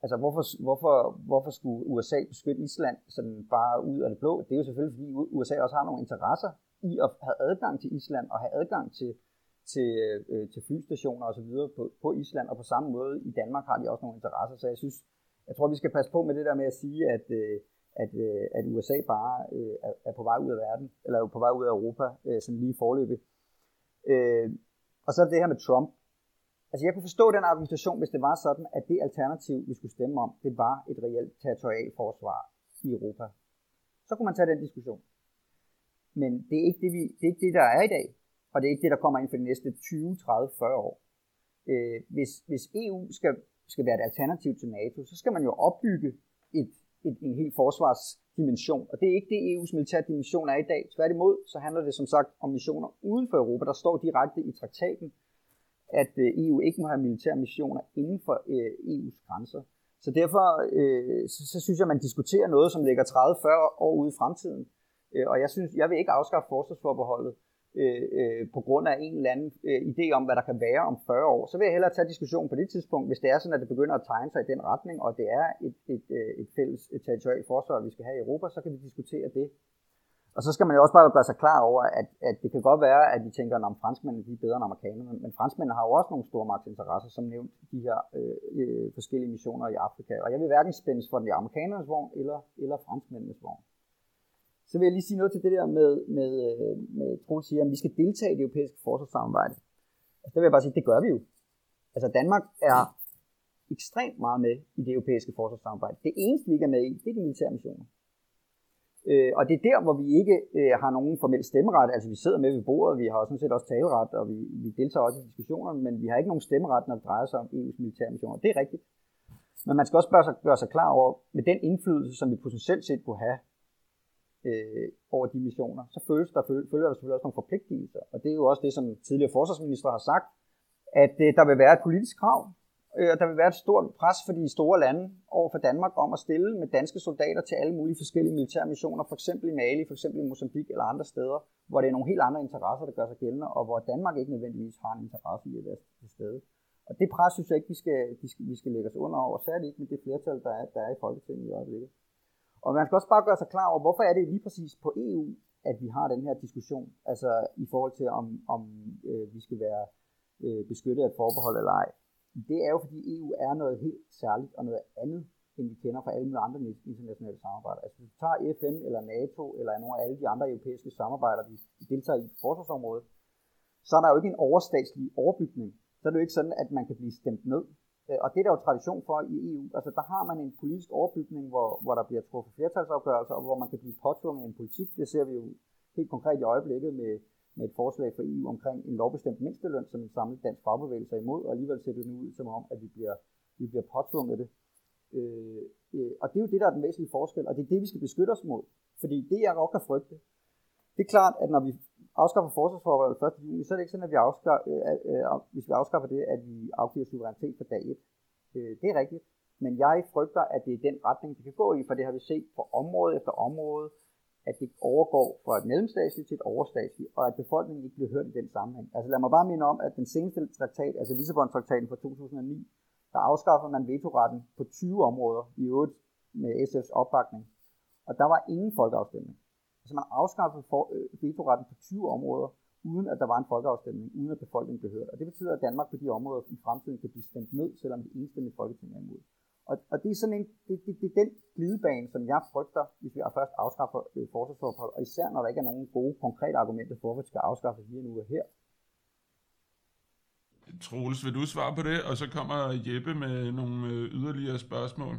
Altså, hvorfor, hvorfor, hvorfor skulle USA beskytte Island sådan bare ud af det blå? Det er jo selvfølgelig, fordi USA også har nogle interesser i at have adgang til Island og have adgang til, til, øh, til flystationer osv. På, på Island, og på samme måde i Danmark har de også nogle interesser. Så jeg synes, jeg tror, vi skal passe på med det der med at sige, at, øh, at, øh, at USA bare øh, er, er på vej ud af verden, eller er på vej ud af Europa, øh, sådan lige forløbig. Øh, og så det her med Trump. Altså jeg kunne forstå den argumentation, hvis det var sådan, at det alternativ, vi skulle stemme om, det var et reelt territorialforsvar i Europa. Så kunne man tage den diskussion. Men det er ikke det, vi, det, er ikke det der er i dag, og det er ikke det, der kommer ind for de næste 20, 30, 40 år. Øh, hvis, hvis EU skal, skal være et alternativ til NATO, så skal man jo opbygge et, et, en helt forsvarsdimension, og det er ikke det, EU's militære dimension er i dag. Tværtimod, så handler det som sagt om missioner uden for Europa, der står direkte i traktaten, at øh, EU ikke må have militære missioner inden for øh, EU's grænser. Så derfor øh, så, så synes jeg, at man diskuterer noget, som ligger 30-40 år ude i fremtiden. Øh, og jeg synes, jeg vil ikke afskaffe forsvarsforbeholdet øh, øh, på grund af en eller anden øh, idé om, hvad der kan være om 40 år. Så vil jeg hellere tage diskussionen på det tidspunkt, hvis det er sådan, at det begynder at tegne sig i den retning, og det er et, et, øh, et fælles et territorialt forsvar, vi skal have i Europa, så kan vi diskutere det. Og så skal man jo også bare gøre sig klar over, at, at det kan godt være, at de tænker, at franskmændene er bedre end amerikanerne, men franskmændene har jo også nogle store magtinteresser, som nævnt de her øh, øh, forskellige missioner i Afrika. Og jeg vil hverken spændes for den amerikanernes vogn eller, eller franskmændenes vogn. Så vil jeg lige sige noget til det der med, med, øh, med Troels siger, at vi skal deltage i det europæiske forsvarssamarbejde. Altså, der vil jeg bare sige, at det gør vi jo. Altså Danmark er ekstremt meget med i det europæiske forsvarssamarbejde. Det eneste, vi ikke er med i, det er de militære missioner. Øh, og det er der, hvor vi ikke øh, har nogen formel stemmeret. Altså vi sidder med ved bordet, vi har sådan set også taleret, og vi, vi deltager også i diskussioner, men vi har ikke nogen stemmeret, når det drejer sig om EU's militære missioner. Det er rigtigt. Men man skal også gøre sig, gøre sig klar over, med den indflydelse, som vi potentielt set kunne have øh, over de missioner, så føles der, følger der selvfølgelig også nogle forpligtelser. Og det er jo også det, som tidligere forsvarsminister har sagt, at øh, der vil være et politisk krav Øh, der vil være et stort pres for de store lande over for Danmark om at stille med danske soldater til alle mulige forskellige militære missioner, for eksempel i Mali, for eksempel i Mozambique eller andre steder, hvor det er nogle helt andre interesser, der gør sig gældende, og hvor Danmark ikke nødvendigvis har en interesse i at være til stede. Og det pres synes jeg ikke, vi skal, vi skal, vi skal lægge os under over, særligt ikke med det flertal, der er, der er i Folketinget i øjeblikket. Og man skal også bare gøre sig klar over, hvorfor er det lige præcis på EU, at vi har den her diskussion, altså i forhold til, om, om øh, vi skal være øh, beskyttet af et forbehold eller ej det er jo fordi EU er noget helt særligt og noget andet, end vi kender fra alle mulige andre internationale samarbejder. Altså hvis du tager FN eller NATO eller nogle af alle de andre europæiske samarbejder, vi deltager i forsvarsområdet, så er der jo ikke en overstatslig overbygning. Så er det jo ikke sådan, at man kan blive stemt ned. Øh, og det er der jo tradition for i EU. Altså der har man en politisk overbygning, hvor, hvor der bliver truffet flertalsafgørelser, og hvor man kan blive påtvunget en politik. Det ser vi jo helt konkret i øjeblikket med med et forslag fra EU omkring en lovbestemt mindsteløn, som en samlet dansk fagbevægelse er imod, og alligevel ser det nu ud som om, at vi bliver, vi bliver påtvunget det. Øh, øh, og det er jo det, der er den væsentlige forskel, og det er det, vi skal beskytte os mod. Fordi det, jeg godt kan frygte, det er klart, at når vi afskaffer forsvarsforholdet 1. juni, så er det ikke sådan, at vi afskaffer, øh, øh, øh hvis vi afskaffer det, at vi afgiver suverænitet på dag 1. Øh, det er rigtigt. Men jeg frygter, at det er den retning, det kan gå i, for det har vi set på område efter område, at det overgår fra et mellemstatsligt til et overstatsligt, og at befolkningen ikke bliver hørt i den sammenhæng. Altså lad mig bare minde om, at den seneste traktat, altså Lissabon-traktaten fra 2009, der afskaffer man vetoretten på 20 områder, i øvrigt med SF's opbakning. Og der var ingen folkeafstemning. Altså man afskaffede for, øh, vetoretten på 20 områder, uden at der var en folkeafstemning, uden at befolkningen blev hørt. Og det betyder, at Danmark på de områder i fremtiden kan blive stemt ned, selvom det eneste folketing er imod. Og, og det er sådan en, det, det, det er den glidebane, som jeg frygter, hvis vi først afskaffer øh, forsvarsforhold, og især når der ikke er nogen gode, konkrete argumenter for, at det skal afskaffes lige nu og her. Troels, vil du svare på det, og så kommer Jeppe med nogle øh, yderligere spørgsmål?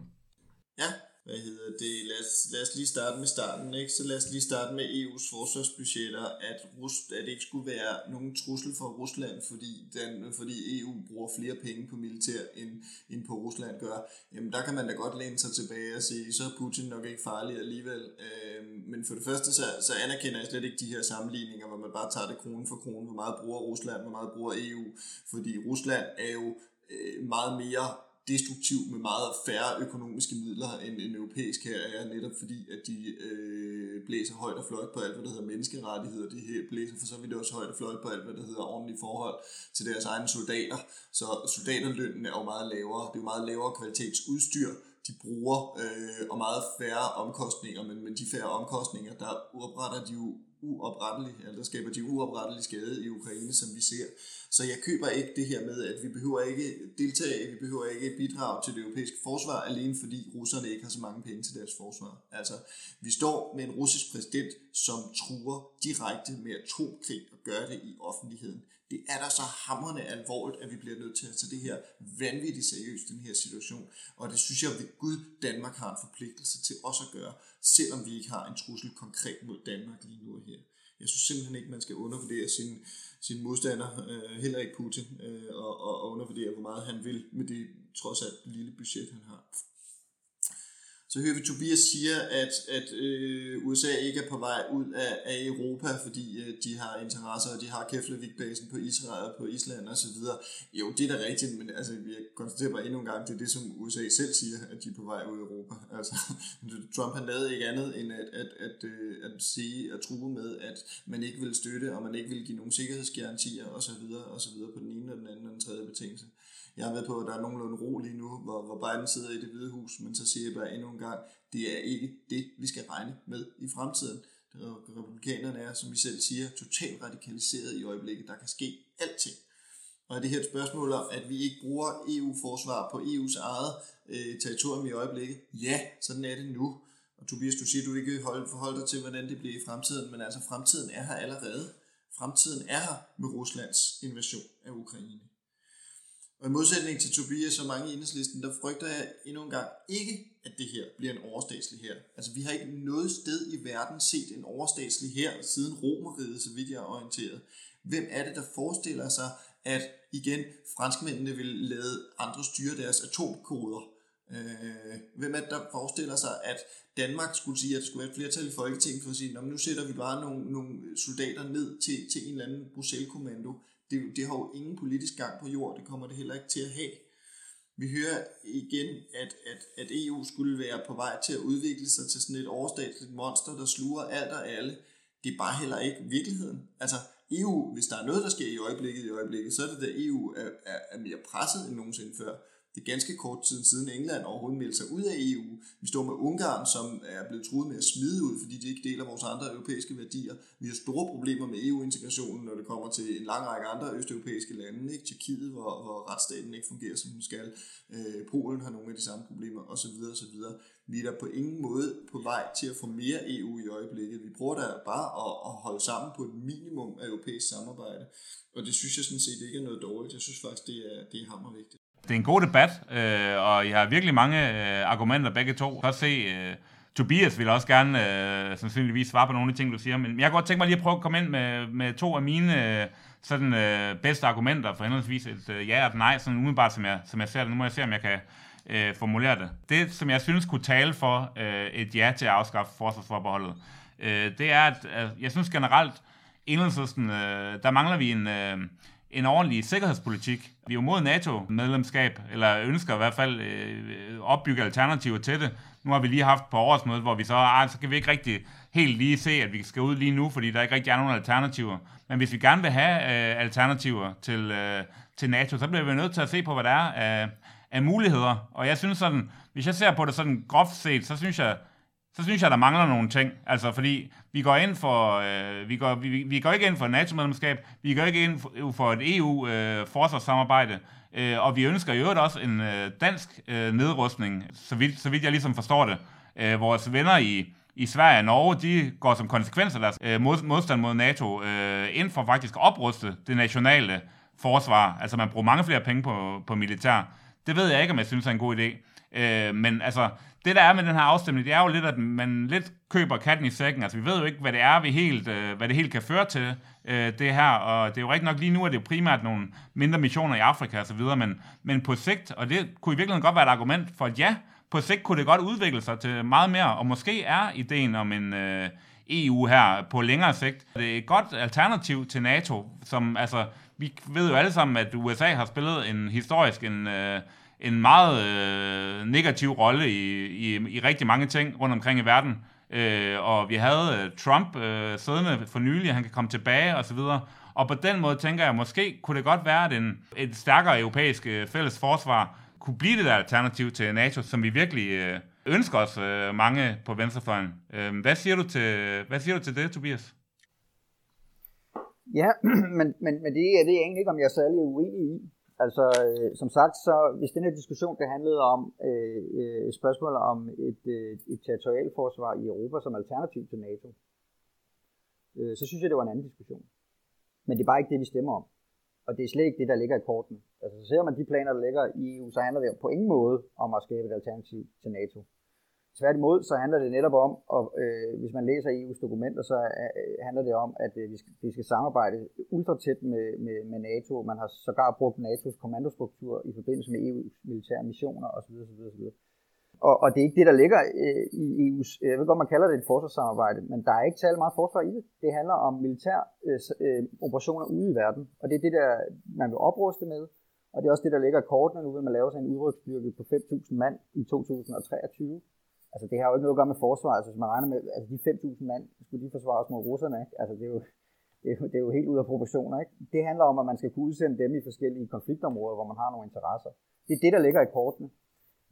Ja, hvad hedder det, lad os, lad os lige starte med starten, ikke? Så lad os lige starte med EU's forsvarsbudgetter, at, Rus, at det ikke skulle være nogen trussel for Rusland, fordi, den, fordi EU bruger flere penge på militær, end, end på Rusland gør. Jamen der kan man da godt læne sig tilbage og sige, så er Putin nok ikke farlig alligevel. Øh, men for det første, så, så anerkender jeg slet ikke de her sammenligninger, hvor man bare tager det krone for krone, hvor meget bruger Rusland, hvor meget bruger EU, fordi Rusland er jo øh, meget mere destruktiv med meget færre økonomiske midler end en europæisk her er, netop fordi, at de øh, blæser højt og fløjt på alt, hvad der hedder menneskerettigheder. De her blæser for så vidt også højt og fløjt på alt, hvad der hedder ordentlige forhold til deres egne soldater. Så soldaterlønnen er jo meget lavere. Det er jo meget lavere kvalitetsudstyr, de bruger, øh, og meget færre omkostninger, men, men de færre omkostninger, der opretter de jo uoprettelige, eller der skaber de uoprettelige skade i Ukraine, som vi ser. Så jeg køber ikke det her med, at vi behøver ikke deltage, vi behøver ikke bidrage til det europæiske forsvar, alene fordi russerne ikke har så mange penge til deres forsvar. Altså, vi står med en russisk præsident, som truer direkte med atomkrig og gør det i offentligheden. Det er da så hammerne alvorligt, at vi bliver nødt til at tage det her vanvittigt seriøst, den her situation. Og det synes jeg, ved Gud Danmark har en forpligtelse til også at gøre, selvom vi ikke har en trussel konkret mod Danmark lige nu og her. Jeg synes simpelthen ikke, man skal undervurdere sin, sin modstander, øh, heller ikke Putin, øh, og, og undervurdere, hvor meget han vil med det trods alt lille budget, han har. Så hører vi Tobias siger, at, at øh, USA ikke er på vej ud af, af Europa, fordi øh, de har interesser, og de har Keflavik-basen på Israel, på Island osv. Jo, det er da rigtigt, men altså, vi konstaterer bare endnu en gang, det er det, som USA selv siger, at de er på vej ud af Europa. Altså, Trump han lavede ikke andet end at, at, at, øh, at sige og true med, at man ikke vil støtte, og man ikke vil give nogen sikkerhedsgarantier osv. osv. på den ene og den anden og den tredje betingelse. Jeg er med på, at der er nogenlunde ro lige nu, hvor, hvor Biden sidder i det hvide hus, men så siger jeg bare endnu en gang, det er ikke det, vi skal regne med i fremtiden. Republikanerne er, som vi selv siger, totalt radikaliseret i øjeblikket. Der kan ske alting. Og er det her et spørgsmål om, at vi ikke bruger EU-forsvar på EU's eget øh, territorium i øjeblikket? Ja, sådan er det nu. Og Tobias, du siger, du ikke holde, forholde dig til, hvordan det bliver i fremtiden, men altså fremtiden er her allerede. Fremtiden er her med Ruslands invasion af Ukraine. Og i modsætning til Tobias og mange i enhedslisten, der frygter jeg endnu en gang ikke, at det her bliver en overstatslig her. Altså vi har ikke noget sted i verden set en overstatslig her siden Romeriet, så vidt jeg er orienteret. Hvem er det, der forestiller sig, at igen franskmændene vil lade andre styre deres atomkoder? Øh, hvem er det, der forestiller sig, at Danmark skulle sige, at der skulle være et flertal i Folketinget for at sige, nu sætter vi bare nogle, nogle soldater ned til, til en eller anden Bruxelles-kommando det, det har jo ingen politisk gang på jord, det kommer det heller ikke til at have. Vi hører igen, at, at, at EU skulle være på vej til at udvikle sig til sådan et overstatsligt monster, der sluger alt og alle. Det er bare heller ikke virkeligheden. Altså EU, hvis der er noget, der sker i øjeblikket i øjeblikket, så er det, at EU er, er, er mere presset end nogensinde før. Det er ganske kort tid siden England overhovedet meldte sig ud af EU. Vi står med Ungarn, som er blevet truet med at smide ud, fordi de ikke deler vores andre europæiske værdier. Vi har store problemer med EU-integrationen, når det kommer til en lang række andre østeuropæiske lande. Ikke? Tjekkiet, hvor, hvor retsstaten ikke fungerer, som den skal. Øh, Polen har nogle af de samme problemer, osv. osv. Vi er der på ingen måde på vej til at få mere EU i øjeblikket. Vi prøver da bare at, at holde sammen på et minimum af europæisk samarbejde. Og det synes jeg sådan set ikke er noget dårligt. Jeg synes faktisk, det er, det er hammervigtigt det er en god debat, øh, og I har virkelig mange øh, argumenter begge to. Så se, øh, Tobias vil også gerne øh, sandsynligvis svare på nogle af de ting, du siger, men jeg kunne godt tænke mig lige at prøve at komme ind med, med to af mine øh, sådan, øh, bedste argumenter for henholdsvis et øh, ja og et nej, sådan umiddelbart som jeg, som jeg ser det. Nu må jeg se, om jeg kan øh, formulere det. Det, som jeg synes kunne tale for øh, et ja til at afskaffe forsvarsforbeholdet, øh, det er, at øh, jeg synes generelt, enhedslisten, øh, der mangler vi en... Øh, en ordentlig sikkerhedspolitik. Vi er jo mod NATO-medlemskab, eller ønsker i hvert fald øh, øh opbygge alternativer til det. Nu har vi lige haft på årsmødet, hvor vi så, ah, så kan vi ikke rigtig helt lige se, at vi skal ud lige nu, fordi der ikke rigtig er nogen alternativer. Men hvis vi gerne vil have øh, alternativer til, øh, til NATO, så bliver vi nødt til at se på, hvad der er af, af muligheder. Og jeg synes sådan, hvis jeg ser på det sådan groft set, så synes jeg, så synes jeg, der mangler nogle ting. Altså, fordi vi går ind for, øh, vi, går, vi, vi går ikke ind for NATO-medlemskab, vi går ikke ind for, for et EU-forsvarssamarbejde, øh, øh, og vi ønsker i øvrigt også en øh, dansk øh, nedrustning, så vidt, så vidt jeg ligesom forstår det. Øh, vores venner i, i Sverige og Norge, de går som konsekvens af deres øh, mod, modstand mod NATO øh, ind for faktisk at opruste det nationale forsvar. Altså, man bruger mange flere penge på, på militær. Det ved jeg ikke, om jeg synes er en god idé. Øh, men altså, det der er med den her afstemning, det er jo lidt, at man lidt køber katten i sækken. Altså, vi ved jo ikke, hvad det er, vi helt, øh, hvad det helt kan føre til, øh, det her. Og det er jo rigtig nok, lige nu at det jo primært nogle mindre missioner i Afrika og så videre, men, men på sigt, og det kunne i virkeligheden godt være et argument for, at ja, på sigt kunne det godt udvikle sig til meget mere, og måske er ideen om en øh, EU her på længere sigt. Det er et godt alternativ til NATO, som altså, vi ved jo alle sammen, at USA har spillet en historisk en, øh, en meget øh, negativ rolle i, i, i rigtig mange ting rundt omkring i verden. Øh, og vi havde øh, Trump øh, siddende for nylig, han kan komme tilbage og så videre. Og på den måde tænker jeg, måske kunne det godt være, at en, et stærkere europæisk øh, fælles forsvar kunne blive det der alternativ til NATO, som vi virkelig øh, ønsker os øh, mange på venstrefløjen. Øh, hvad, siger du til, hvad siger du til det, Tobias? Ja, men, men, men det, er, det er egentlig ikke, om jeg er særlig uenig i. Altså, øh, som sagt, så hvis den her diskussion det handlede om øh, øh, spørgsmål om et, øh, et territorialforsvar i Europa som alternativ til NATO, øh, så synes jeg, det var en anden diskussion. Men det er bare ikke det, vi stemmer om. Og det er slet ikke det, der ligger i korten. Altså, så ser man de planer, der ligger i EU, så handler det på ingen måde om at skabe et alternativ til NATO. Tværtimod så handler det netop om, og øh, hvis man læser EU's dokumenter, så øh, handler det om, at øh, vi, skal, vi skal samarbejde ultra tæt med, med, med NATO. Man har sågar brugt NATO's kommandostruktur i forbindelse med EU's militære missioner osv. osv., osv. Og, og det er ikke det, der ligger øh, i EU's, øh, jeg ved godt, man kalder det et forsvarssamarbejde, men der er ikke særlig meget forsvar i det. Det handler om militær øh, øh, operationer ude i verden, og det er det, der man vil opruste med, og det er også det, der ligger i kortene. Nu vil man lave sig en udrykningsstyrke på 5.000 mand i 2023. Altså det har jo ikke noget at gøre med forsvar, altså hvis man regner med, altså de 5.000 mand, skulle de forsvare os mod russerne, ikke? Altså det er jo, det er, jo, det er jo helt ud af proportioner. Ikke? Det handler om, at man skal kunne udsende dem i forskellige konfliktområder, hvor man har nogle interesser. Det er det, der ligger i kortene.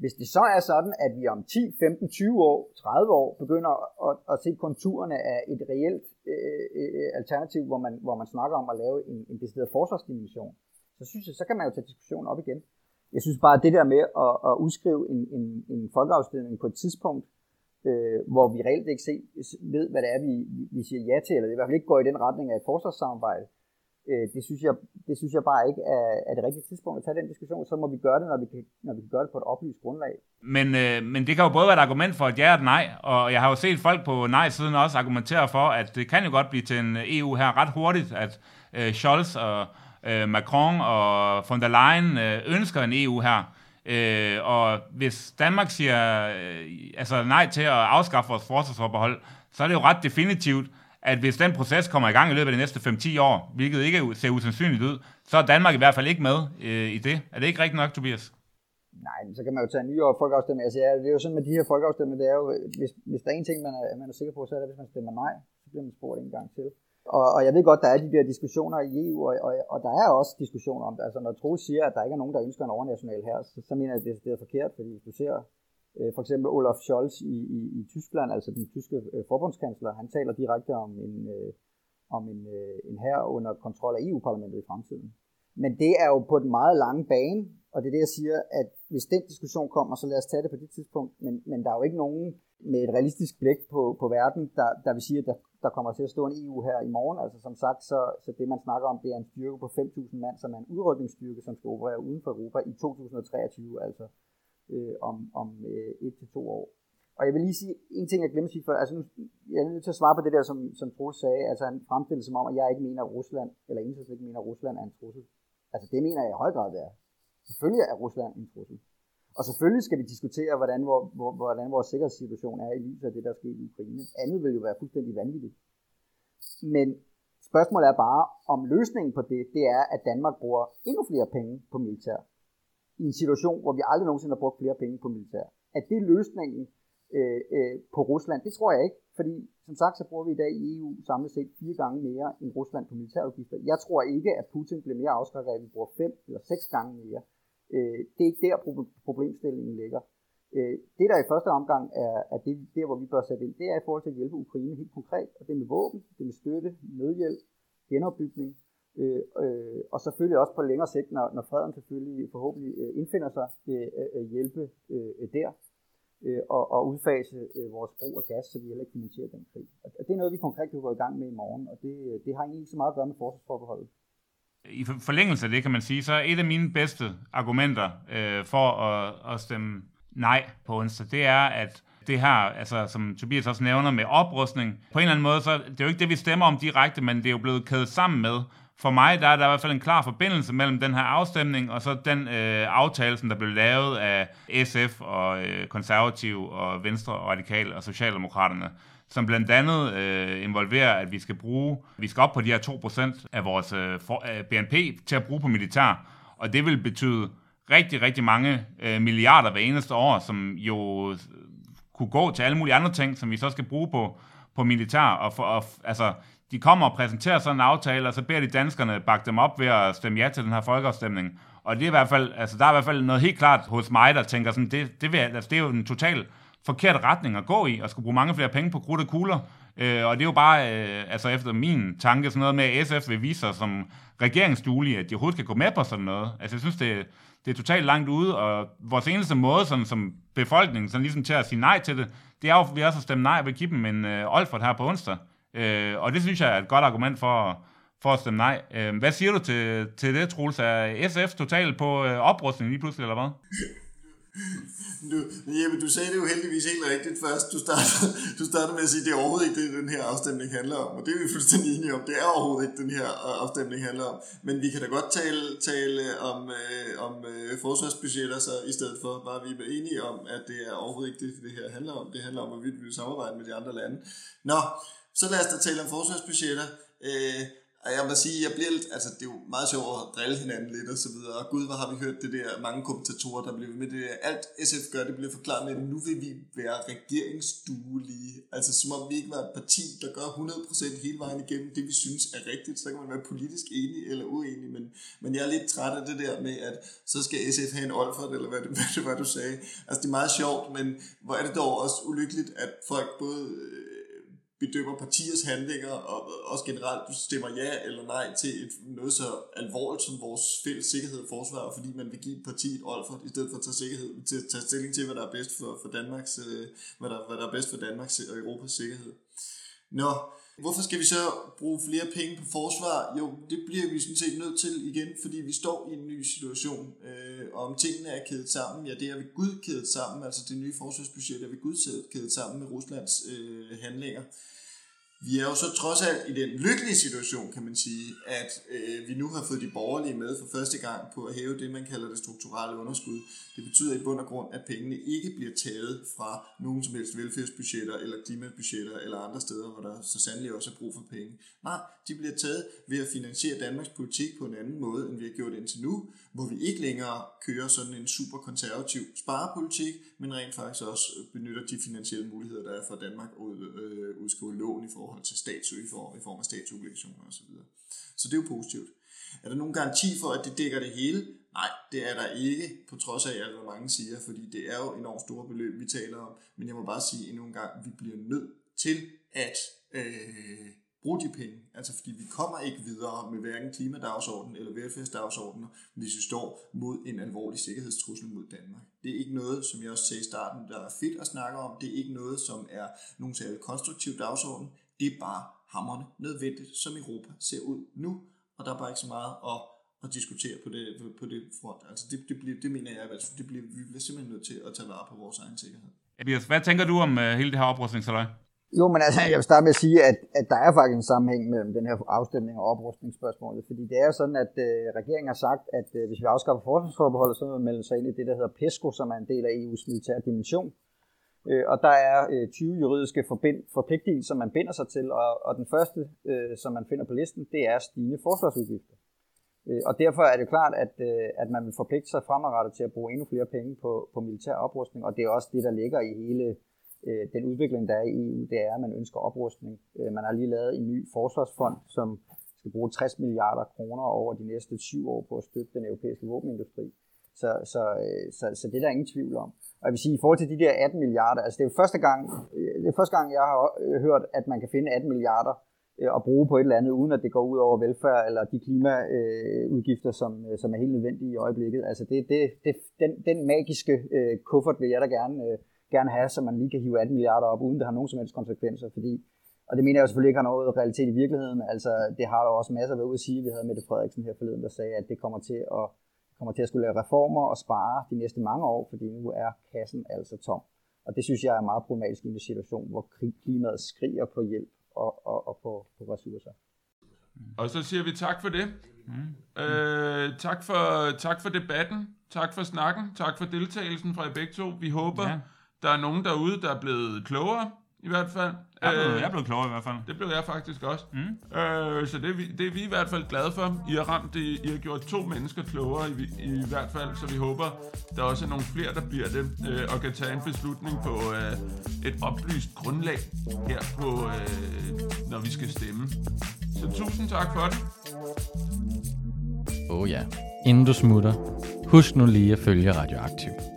Hvis det så er sådan, at vi om 10, 15, 20 år, 30 år begynder at, at se konturerne af et reelt øh, øh, alternativ, hvor man, hvor man snakker om at lave en, en decideret forsvarsdimension, så synes jeg, så kan man jo tage diskussionen op igen. Jeg synes bare, at det der med at, at udskrive en, en, en folkeafstemning på et tidspunkt, øh, hvor vi reelt ikke se, ved, hvad det er, vi, vi siger ja til, eller det i hvert fald ikke går i den retning af et forsvarssamarbejde, øh, det, synes jeg, det synes jeg bare ikke er, er det rigtige tidspunkt at tage den diskussion. Så må vi gøre det, når vi kan, når vi kan gøre det på et oplyst grundlag. Men, øh, men det kan jo både være et argument for et ja og et nej, og jeg har jo set folk på nej-siden også argumentere for, at det kan jo godt blive til en øh, EU her ret hurtigt, at øh, Scholz og øh, Macron og von der Leyen øh, ønsker en EU her. Øh, og hvis Danmark siger øh, altså nej til at afskaffe vores forsvarsforbehold, så er det jo ret definitivt, at hvis den proces kommer i gang i løbet af de næste 5-10 år, hvilket ikke ser usandsynligt ud, så er Danmark i hvert fald ikke med øh, i det. Er det ikke rigtigt nok, Tobias? Nej, men så kan man jo tage en ny folkeafstemning. Altså, ja, det er jo sådan med de her folkeafstemninger, det er jo, hvis, hvis der er en ting, man er, man er sikker på, så er det, hvis man stemmer nej, så bliver man spurgt en gang til. Og, og jeg ved godt, der er de der diskussioner i EU, og, og, og der er også diskussioner om det. Altså når Troels siger, at der ikke er nogen, der ønsker en overnational her, så, så mener jeg, at det, det er forkert, fordi hvis du ser øh, for eksempel Olaf Scholz i, i, i Tyskland, altså den tyske øh, forbundskansler, han taler direkte om en, øh, om en, øh, en her under kontrol af EU-parlamentet i fremtiden. Men det er jo på den meget lange bane, og det er det, jeg siger, at hvis den diskussion kommer, så lad os tage det på det tidspunkt. Men, men der er jo ikke nogen med et realistisk blik på, på verden, der, der vil sige, at der, der kommer til at stå en EU her i morgen. Altså som sagt, så, så det man snakker om, det er en styrke på 5.000 mand, som er en udrykningsstyrke, som skal operere uden for Europa i 2023, altså øh, om, om øh, et til to år. Og jeg vil lige sige en ting, jeg glemte at sige før. Altså nu, jeg er nødt til at svare på det der, som, som Troels sagde. Altså han fremstiller som om, at jeg ikke mener, at Rusland, eller Enhedslisten ikke mener, at Rusland er en trussel. Altså det mener jeg i høj grad, det er. Selvfølgelig er Rusland en trussel. Og selvfølgelig skal vi diskutere, hvordan, hvor, hvor, hvordan vores sikkerhedssituation er i lyset af det, der sker i Ukraine. Andet vil jo være fuldstændig vanvittigt. Men spørgsmålet er bare, om løsningen på det, det er, at Danmark bruger endnu flere penge på militær. I en situation, hvor vi aldrig nogensinde har brugt flere penge på militær. At det løsningen øh, øh, på Rusland, det tror jeg ikke. Fordi som sagt, så bruger vi i dag i EU samlet set fire gange mere end Rusland på militærudgifter. Jeg tror ikke, at Putin bliver mere afskrækket af, at vi bruger fem eller seks gange mere. Øh, det er ikke der, problemstillingen ligger. Øh, det, der i første omgang er, er det, der, hvor vi bør sætte ind, det er i forhold til at hjælpe Ukraine helt konkret, og det med våben, det med støtte, nødhjælp, genopbygning, øh, øh, og selvfølgelig også på længere sigt, når, når freden selvfølgelig forhåbentlig øh, indfinder sig, øh, øh, hjælpe øh, øh, der, øh, og, og udfase øh, vores brug af gas, så vi heller ikke finansierer den krig. Og det er noget, vi konkret kan gå i gang med i morgen, og det, øh, det har egentlig ikke så meget at gøre med forsvarsforbeholdet i forlængelse af det, kan man sige, så er et af mine bedste argumenter øh, for at, at stemme nej på onsdag, det er, at det her, altså, som Tobias også nævner med oprustning, på en eller anden måde, så det er jo ikke det, vi stemmer om direkte, men det er jo blevet kædet sammen med. For mig, der er der i hvert fald en klar forbindelse mellem den her afstemning, og så den øh, aftale, som der blev lavet af SF og øh, konservativ og Venstre og Radikal og Socialdemokraterne, som blandt andet øh, involverer, at vi skal bruge, vi skal op på de her 2% af vores øh, for, øh, BNP til at bruge på militær, og det vil betyde rigtig, rigtig mange øh, milliarder hver eneste år, som jo øh, kunne gå til alle mulige andre ting, som vi så skal bruge på, på militær, og, for, og altså, de kommer og præsenterer sådan en aftale, og så beder de danskerne bakke dem op ved at stemme ja til den her folkeafstemning. Og det er i hvert fald, altså der er i hvert fald noget helt klart hos mig, der tænker sådan, det, det, vil, altså, det er jo en total forkert retning at gå i, og skulle bruge mange flere penge på krudt og kugler. Øh, og det er jo bare, øh, altså efter min tanke, sådan noget med, at SF vil vise sig som regeringsduelige, at de overhovedet kan gå med på sådan noget. Altså jeg synes, det, det er totalt langt ude, og vores eneste måde sådan, som befolkningen sådan ligesom til at sige nej til det, det er jo, at vi også stemme nej ved give dem en øh, Olfert her på onsdag. Øh, og det synes jeg er et godt argument for, for at stemme nej. Øh, hvad siger du til, til det, Troels? Er SF totalt på øh, oprustning lige pludselig, eller hvad? Du, Jeppe, du sagde det jo heldigvis helt rigtigt først. Du startede, du startede med at sige, at det er overhovedet ikke det, den her afstemning handler om. Og det er vi fuldstændig enige om. Det er overhovedet ikke den her øh, afstemning handler om. Men vi kan da godt tale, tale om, øh, om øh, forsvarsbudgetter, så i stedet for bare vi er enige om, at det er overhovedet ikke det, det her handler om. Det handler om, hvorvidt vi vil samarbejde med de andre lande. Nå, så lad os da tale om forsvarsbudgetter. Øh, og jeg må sige, jeg bliver lidt, altså det er jo meget sjovt at drille hinanden lidt og så videre. Og gud, hvor har vi hørt det der, mange kommentatorer, der bliver med det der. Alt SF gør, det bliver forklaret med, at nu vil vi være regeringsduelige. Altså som om vi ikke var et parti, der gør 100% hele vejen igennem det, vi synes er rigtigt. Så kan man være politisk enig eller uenig. Men, men jeg er lidt træt af det der med, at så skal SF have en Olfert, eller hvad det, hvad det var, du sagde. Altså det er meget sjovt, men hvor er det dog også ulykkeligt, at folk både øh, bedømmer partiers handlinger, og også generelt du stemmer ja eller nej til et, noget så alvorligt som vores fælles sikkerhed og forsvar, fordi man vil give partiet Olfert, i stedet for at tage, sikkerhed, til, tage stilling til, hvad der er bedst for, for Danmarks, øh, hvad, der, hvad der er bedst for Danmarks og Europas sikkerhed. Nå, Hvorfor skal vi så bruge flere penge på forsvar? Jo, det bliver vi sådan set nødt til igen, fordi vi står i en ny situation. Øh, og om tingene er kædet sammen, ja, det er vi Gud kædet sammen, altså det nye forsvarsbudget er vi Gud kædet sammen med Ruslands øh, handlinger. Vi er jo så trods alt i den lykkelige situation, kan man sige, at øh, vi nu har fået de borgerlige med for første gang på at hæve det, man kalder det strukturelle underskud. Det betyder i bund og grund, at pengene ikke bliver taget fra nogen som helst velfærdsbudgetter eller klimabudgetter eller andre steder, hvor der så sandelig også er brug for penge. Nej, de bliver taget ved at finansiere Danmarks politik på en anden måde, end vi har gjort indtil nu, hvor vi ikke længere kører sådan en super konservativ sparepolitik, men rent faktisk også øh, benytter de finansielle muligheder, der er for Danmark at øh, udskrive lån i forhold til statsø i form af statsobligationer osv. Så det er jo positivt. Er der nogen garanti for, at det dækker det hele? Nej, det er der ikke, på trods af alt, hvad mange siger, fordi det er jo enormt store beløb, vi taler om. Men jeg må bare sige endnu en gang, vi bliver nødt til at øh, bruge de penge. Altså fordi vi kommer ikke videre med hverken klimadagsordenen eller velfærdsdagsordenen, hvis vi står mod en alvorlig sikkerhedstrussel mod Danmark. Det er ikke noget, som jeg også sagde i starten, der er fedt at snakke om. Det er ikke noget, som er nogen særlig konstruktiv dagsorden. Det er bare hammerne nødvendigt, som Europa ser ud nu, og der er bare ikke så meget at, at diskutere på det, på det front. Altså det, det, bliver, det mener jeg, at det bliver, vi bliver simpelthen nødt til at tage vare på vores egen sikkerhed. Tobias, hvad tænker du om uh, hele det her oprustningssaløj? Jo, men altså, jeg vil starte med at sige, at, at der er faktisk en sammenhæng mellem den her afstemning og oprustningsspørgsmålet, fordi det er sådan, at øh, regeringen har sagt, at øh, hvis vi afskaffer forsvarsforbeholdet, så vil man melde sig ind i det, der hedder PESCO, som er en del af EU's militære dimension. Øh, og der er øh, 20 juridiske forbind, forpligtelser, man binder sig til, og, og den første, øh, som man finder på listen, det er stigende forsvarsudgifter. Øh, og derfor er det klart, at, øh, at man vil forpligte sig fremadrettet til at bruge endnu flere penge på, på militær oprustning, og det er også det, der ligger i hele øh, den udvikling, der er i EU, det er, at man ønsker oprustning. Øh, man har lige lavet en ny forsvarsfond, som skal bruge 60 milliarder kroner over de næste syv år på at støtte den europæiske våbenindustri. Så, så, øh, så, så det er der ingen tvivl om. Og jeg vil sige, i forhold til de der 18 milliarder, altså det er jo første gang, øh, det er første gang, jeg har øh, hørt, at man kan finde 18 milliarder øh, at bruge på et eller andet, uden at det går ud over velfærd eller de klimaudgifter, som, som er helt nødvendige i øjeblikket. Altså det, det, det, den, den magiske øh, kuffert vil jeg da gerne øh, gerne have, så man lige kan hive 18 milliarder op, uden det har nogen som helst konsekvenser, fordi og det mener jeg selvfølgelig ikke har noget realitet i virkeligheden, altså det har der også masser af været ude at sige. Vi havde Mette Frederiksen her forleden, der sagde, at det kommer til at, kommer til at skulle lave reformer og spare de næste mange år, fordi nu er kassen altså tom. Og det synes jeg er meget problematisk i en situation, hvor klimaet skriger på hjælp og, og, og på, på ressourcer. Og så siger vi tak for det. Mm. Øh, tak, for, tak for debatten, tak for snakken, tak for deltagelsen fra jer begge to. Vi håber, ja der er nogen derude, der er blevet klogere, i hvert fald. Jeg er blevet, øh, jeg er blevet klogere i hvert fald. Det blev jeg faktisk også. Mm. Øh, så det er, vi, det er vi i hvert fald glade for. I har ramt det, I har gjort to mennesker klogere i, i hvert fald, så vi håber, der også er nogle flere, der bliver det, øh, og kan tage en beslutning på øh, et oplyst grundlag her på, øh, når vi skal stemme. Så tusind tak for det. Oh ja. Inden du smutter, husk nu lige at følge Radioaktiv.